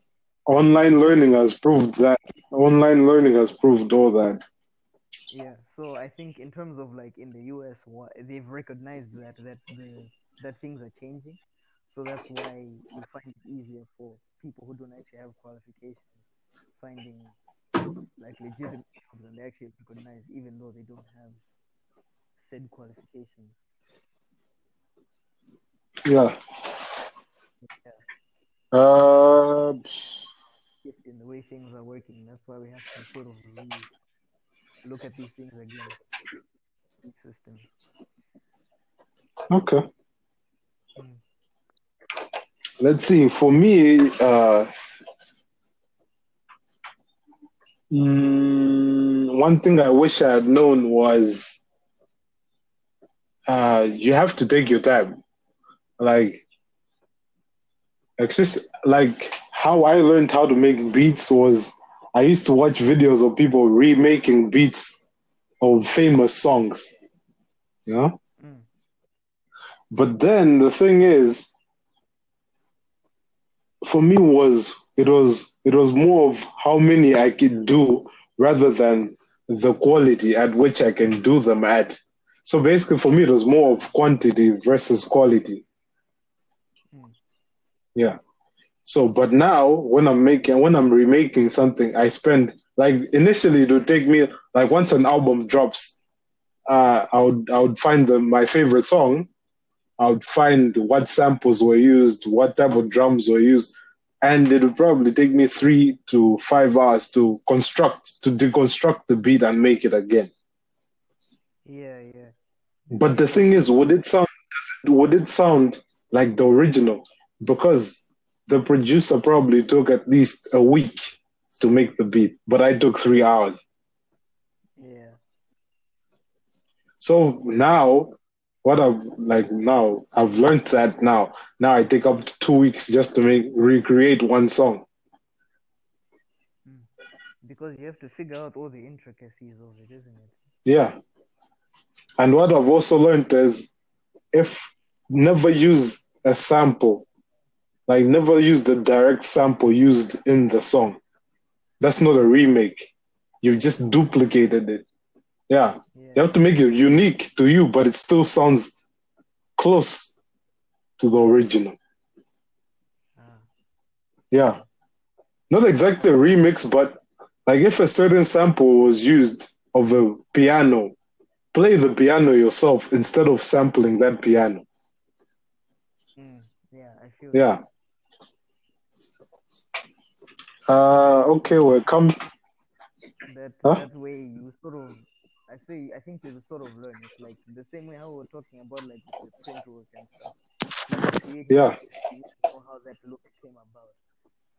online learning has proved that. Online learning has proved all that. yeah, so I think in terms of like in the US, what they've recognized that that the that things are changing. So that's why you find it easier for people who don't actually have qualifications finding like legitimate jobs and they actually recognize even though they don't have said qualifications. Yeah. Yeah. Uh, in the way things are working. That's why we have to sort of re- look at these things again. These systems. okay. Mm. Let's see. For me, uh, mm, one thing I wish I had known was uh, you have to take your time. Like, like, just, like how I learned how to make beats was I used to watch videos of people remaking beats of famous songs. You know? Mm. But then the thing is, for me was it was it was more of how many I could do rather than the quality at which I can do them at. So basically, for me, it was more of quantity versus quality. Yeah. So, but now when I'm making, when I'm remaking something, I spend like initially it would take me like once an album drops, uh, I would I would find the, my favorite song, I would find what samples were used, what type of drums were used, and it would probably take me three to five hours to construct to deconstruct the beat and make it again. Yeah, yeah. But the thing is, would it sound would it sound like the original? Because the producer probably took at least a week to make the beat, but I took three hours. Yeah. So now, what I've like now, I've learned that now. Now I take up to two weeks just to make recreate one song. Hmm. Because you have to figure out all the intricacies of it, isn't it? Yeah. And what I've also learned is if never use a sample, Like never use the direct sample used in the song. That's not a remake. You've just duplicated it. Yeah. Yeah. You have to make it unique to you, but it still sounds close to the original. Ah, Yeah. Not exactly a remix, but like if a certain sample was used of a piano, play the piano yourself instead of sampling that piano. mm, yeah, I feel Yeah. Uh, okay, well, come. that Huh? that way you sort of I say I think you sort of learn. It's like the same way how we we're talking about like the print work and stuff. Creating Yeah. you know how that look came about.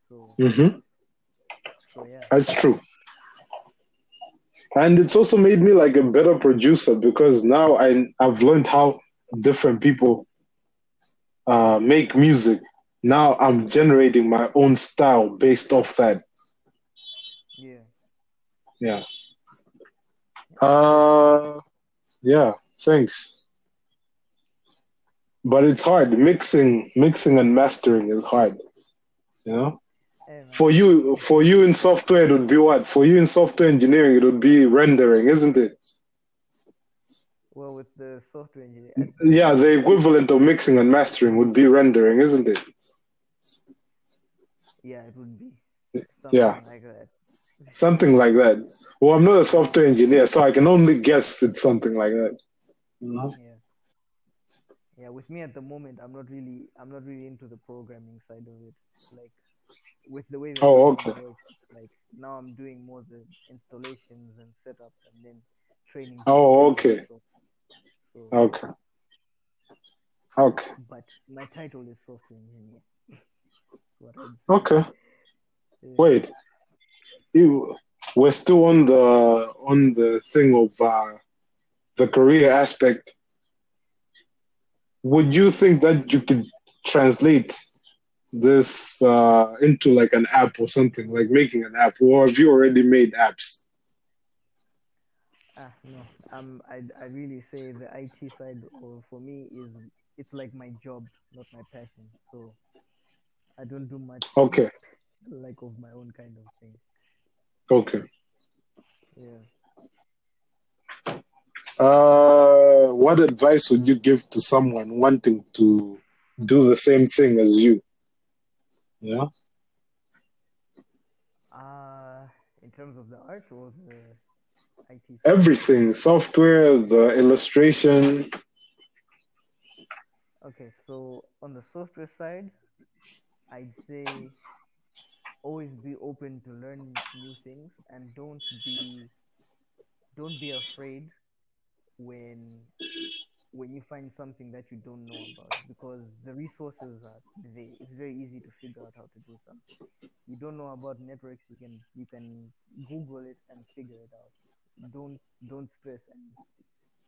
So hmm so yeah. That's true. And it's also made me like a better producer because now I I've learned how different people uh, make music. Now I'm generating my own style based off that. Yeah. Yeah. Uh, yeah. Thanks. But it's hard. Mixing, mixing and mastering is hard. You know. For you, for you in software, it would be what? For you in software engineering, it would be rendering, isn't it? Well with the software engineer I- Yeah, the equivalent of mixing and mastering would be rendering, isn't it? Yeah, it would be something Yeah. like that. Something like that. Well, I'm not a software engineer, so I can only guess it's something like that. Mm-hmm. Yeah. Yeah, with me at the moment, I'm not really, I'm not really into the programming side of it. Like, with the way that Oh, everything okay. works, like now I'm doing more the installations and setups, and then training. Oh, okay. So, so, Okay. Okay. but my title is software engineer. What I'd. Okay. Yeah. Wait. You, we're still on the on the thing of uh, the career aspect. Would you think that you could translate this uh, into like an app or something, like making an app, or have you already made apps? Ah, no. Um, I I really say the IT side for me is it's like my job, not my passion. So I don't do much Okay. like of my own kind of thing. Okay. Yeah. Uh, what advice would you give to someone wanting to do the same thing as you? Yeah. Uh in terms of the art or the IT? Everything, software, the illustration. Okay, so on the software side, I'd say always be open to learn new things and don't be don't be afraid when when you find something that you don't know about because the resources are there. It's very easy to figure out how to do something. You don't know about networks, you can you can Google it and figure it out. Don't don't stress and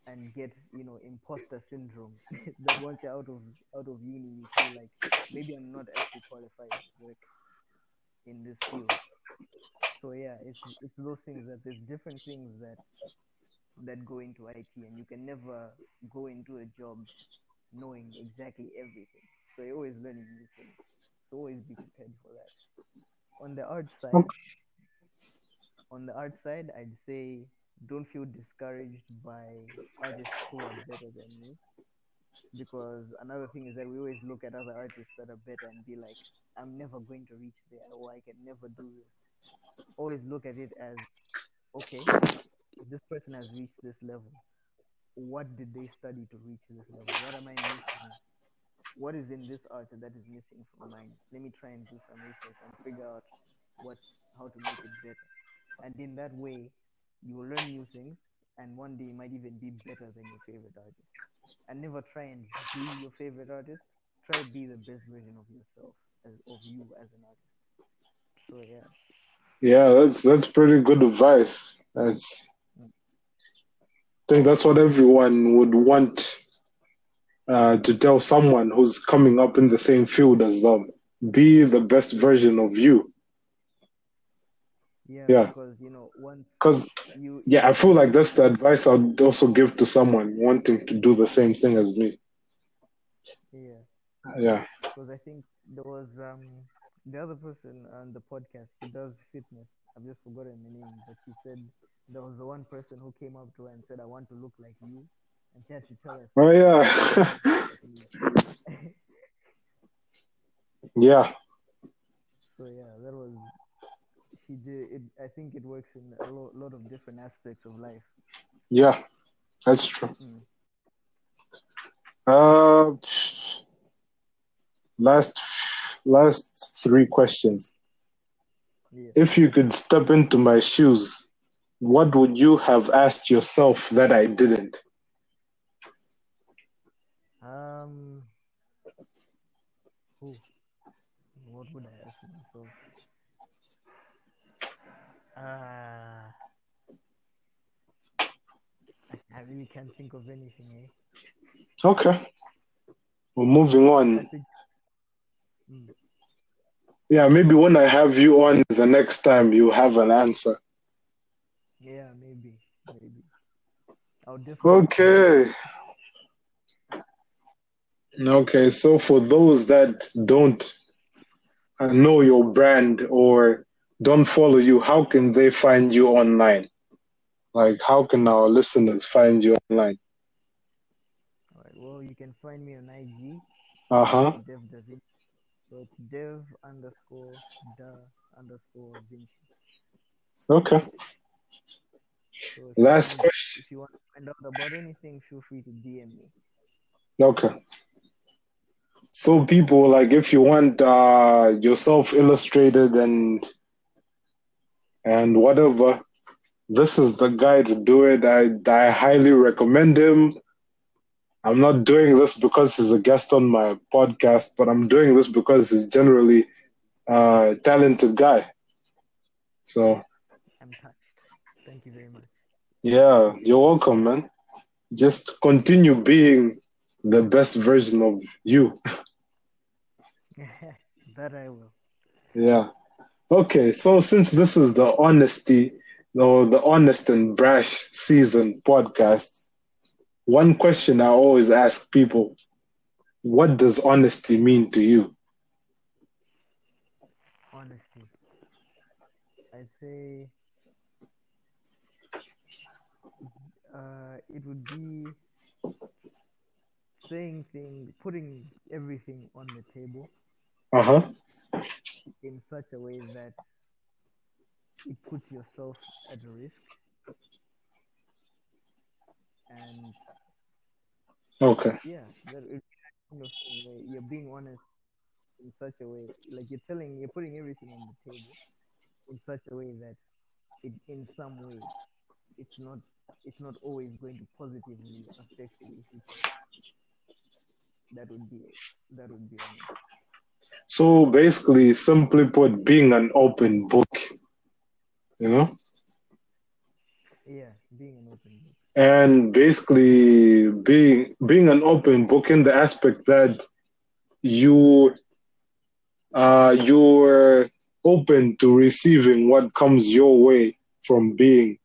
and get you know imposter syndrome that once you're out of out of uni you feel like maybe I'm not actually qualified to work in this field. So yeah, it's it's those things that there's different things that that go into IT and you can never go into a job knowing exactly everything. So you're always learning new things. So always be prepared for that. On the art side, on the art side, I'd say don't feel discouraged by artists who are better than you. Because another thing is that we always look at other artists that are better and be like, I'm never going to reach there or I can never do this. Always look at it as, okay, this person has reached this level. What did they study to reach this level? What am I missing? What is in this art that is missing from mine? Let me try and do some research and figure out what how to make it better. And in that way, you will learn new things, and one day you might even be better than your favorite artist. And never try and be your favorite artist. Try to be the best version of yourself, as, of you as an artist. So yeah, Yeah, that's that's pretty good advice. That's I think that's what everyone would want uh, to tell someone who's coming up in the same field as them. Be the best version of you. Yeah, Yeah. because you know once Because you yeah, I feel like that's the advice I'd also give to someone wanting to do the same thing as me. yeah Yeah. because I think there was um the other person on the podcast. who does fitness. I've just forgotten the name, but she said there was the one person who came up to her and said, "I want to look like you," and she had to tell us. Oh yeah, yeah, So yeah, that was she did. It, I think it works in a lo- lot of different aspects of life. yeah. That's true. Mm. Uh, last, last three questions. Yeah. If you could step into my shoes, what would you have asked yourself that I didn't? Um. Ooh, what would I ask myself? Uh, I, really can't think of anything. Eh? Okay. Well, moving on. Mm. Yeah, maybe when I have you on the next time, you have an answer. Yeah, maybe, maybe. Okay. Okay, so for those that don't know your brand or don't follow you, how can they find you online? Like, how can our listeners find you online? All right. Well, you can find me on IG. Uh huh. So it's Dev underscore Da underscore Vinci. Okay. So Last question. If you want to find out about anything, feel free to DM me. Okay. So people like if you want uh yourself illustrated and and whatever, this is the guy to do it. I I highly recommend him. I'm not doing this because he's a guest on my podcast, but I'm doing this because he's generally a talented guy. So I'm. Thank you very much. yeah, you're welcome, man. Just continue being the best version of you. that I will. Yeah. Okay, so since this is the honesty the honest and brash season podcast, one question I always ask people what does honesty mean to you? Honesty. I'd say uh, it would be saying things, putting everything on the table Uh huh. in such a way that it puts yourself at risk and Okay. yeah that of you're being honest in such a way like you're telling you're putting everything on the table in such a way that it in some way it's not it's not always going to positively affect you that would be that would be honest. So basically, simply put, being an open book, you know? yeah being an open book. And basically being being an open book in the aspect that you uh you're open to receiving what comes your way from being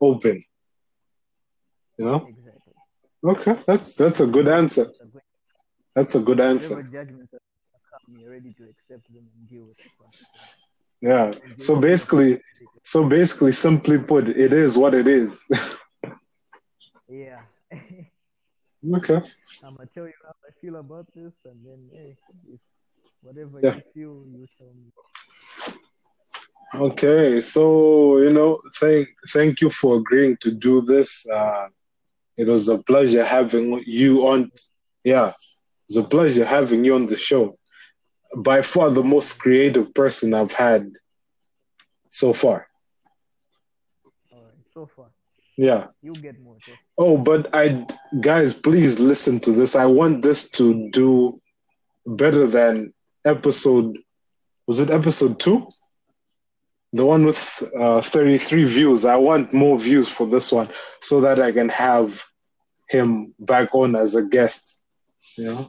open you know? Exactly. Okay that's that's a good answer. That's a good whatever answer. judgments you're ready to accept them and deal with consequences. yeah so basically so basically simply put it is what it is yeah okay I'm gonna tell you how I feel about this, and then hey, whatever Yeah. you feel, you tell me. Okay, so you know, thank thank you for agreeing to do this. Uh, it was a pleasure having you on. Yeah, it's a pleasure having you on the show. By far, the most creative person I've had so far. Right, so far Yeah. you get more. Oh, but I, guys, please listen to this. I want this to do better than episode. Was it episode two? The one with uh, 33 views. I want more views for this one so that I can have him back on as a guest. You know?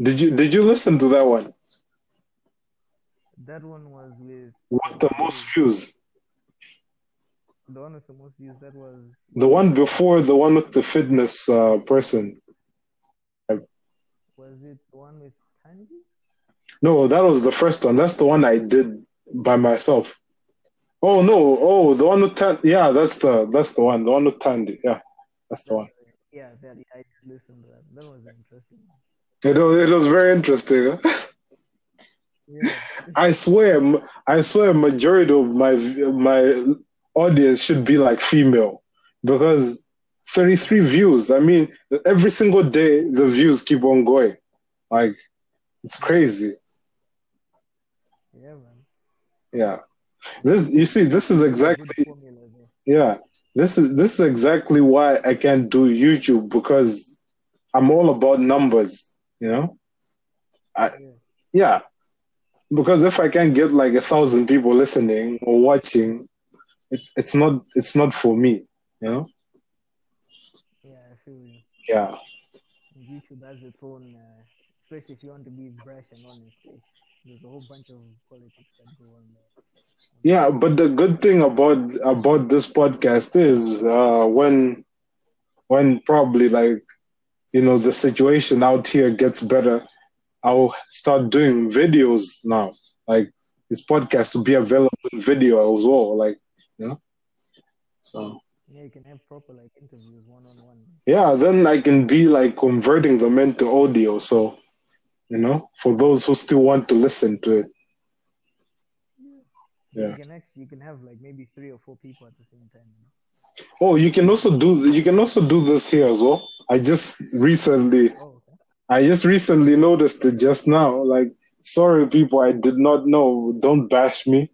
Did you did you listen to that one? that one was with With the most views. the one with the most views. That was The one before the one with the fitness uh, person. was it the one with Tandy? No, that was the first one. That's the one I did by myself. Oh no! Oh, the one with Tandy. Yeah, that's the that's the one. The one with Tandy. Yeah, that's the one. Yeah, that I did listen to that. That was interesting. It was, it was very interesting. Yeah. I swear, I swear, majority of my my audience should be like female because 33 views. I mean, every single day the views keep on going. Like, it's crazy. yeah, man. Yeah. This you see, this is exactly yeah. This is this is exactly why I can't do YouTube because I'm all about numbers, you know? I Yeah. yeah. Because if I can't get like a thousand people listening or watching, it's it's not it's not for me, you know? Yeah, I feel you. Yeah. YouTube has its own, uh, especially if you want to be brash and honest. eh, There's a whole bunch of politics that go on there. Yeah, but the good thing about about this podcast is uh when when probably like you know the situation out here gets better, I'll start doing videos now. Like this podcast will be available in video as well. Like you know. So Yeah, you can have proper like interviews one on one. yeah, then I can be like converting them into audio. So you know, for those who still want to listen to it. Yeah. You can actually you can have like maybe three or four people at the same time. You know? Oh, you can also do you can also do this here as well. I just recently Oh, okay. I just recently noticed it just now. Like, sorry, people, I did not know. Don't bash me.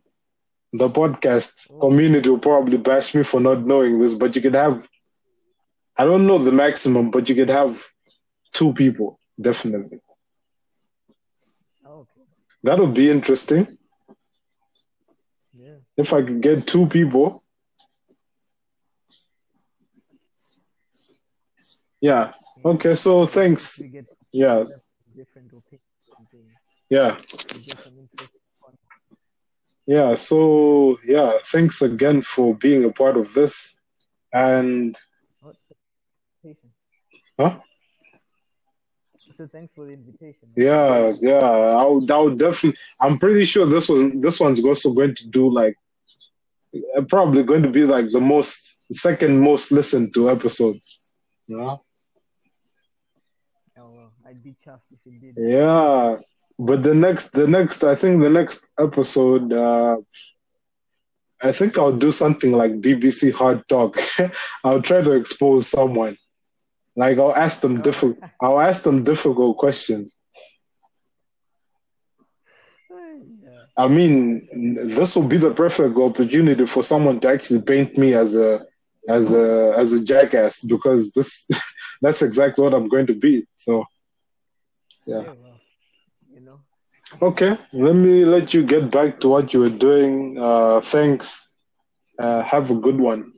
The podcast oh. community will probably bash me for not knowing this, but you could have, I don't know the maximum, but you could have two people, definitely. Oh, okay. That would be interesting. Yeah. If I could get two people. Yeah. Mm-hmm. Okay, so thanks. Yeah. different opinions and things. Yeah. We get some interesting fun. Yeah, so yeah, thanks again for being a part of this. And? Huh? So thanks for the invitation. Yeah, yeah, I would, I would definitely. I'm pretty sure this one, this one's also going to do like, probably going to be like the most second most listened to episode. Yeah, be it did. yeah. But the next, the next, I think the next episode, uh, I think I'll do something like BBC Hard Talk. I'll try to expose someone. Like I'll ask them difficult. I'll ask them difficult questions. I mean, this will be the perfect opportunity for someone to actually paint me as a as a as a jackass because this that's exactly what I'm going to be. So Yeah. You know. okay, let me let you get back to what you were doing. Uh, thanks. Uh, have a good one.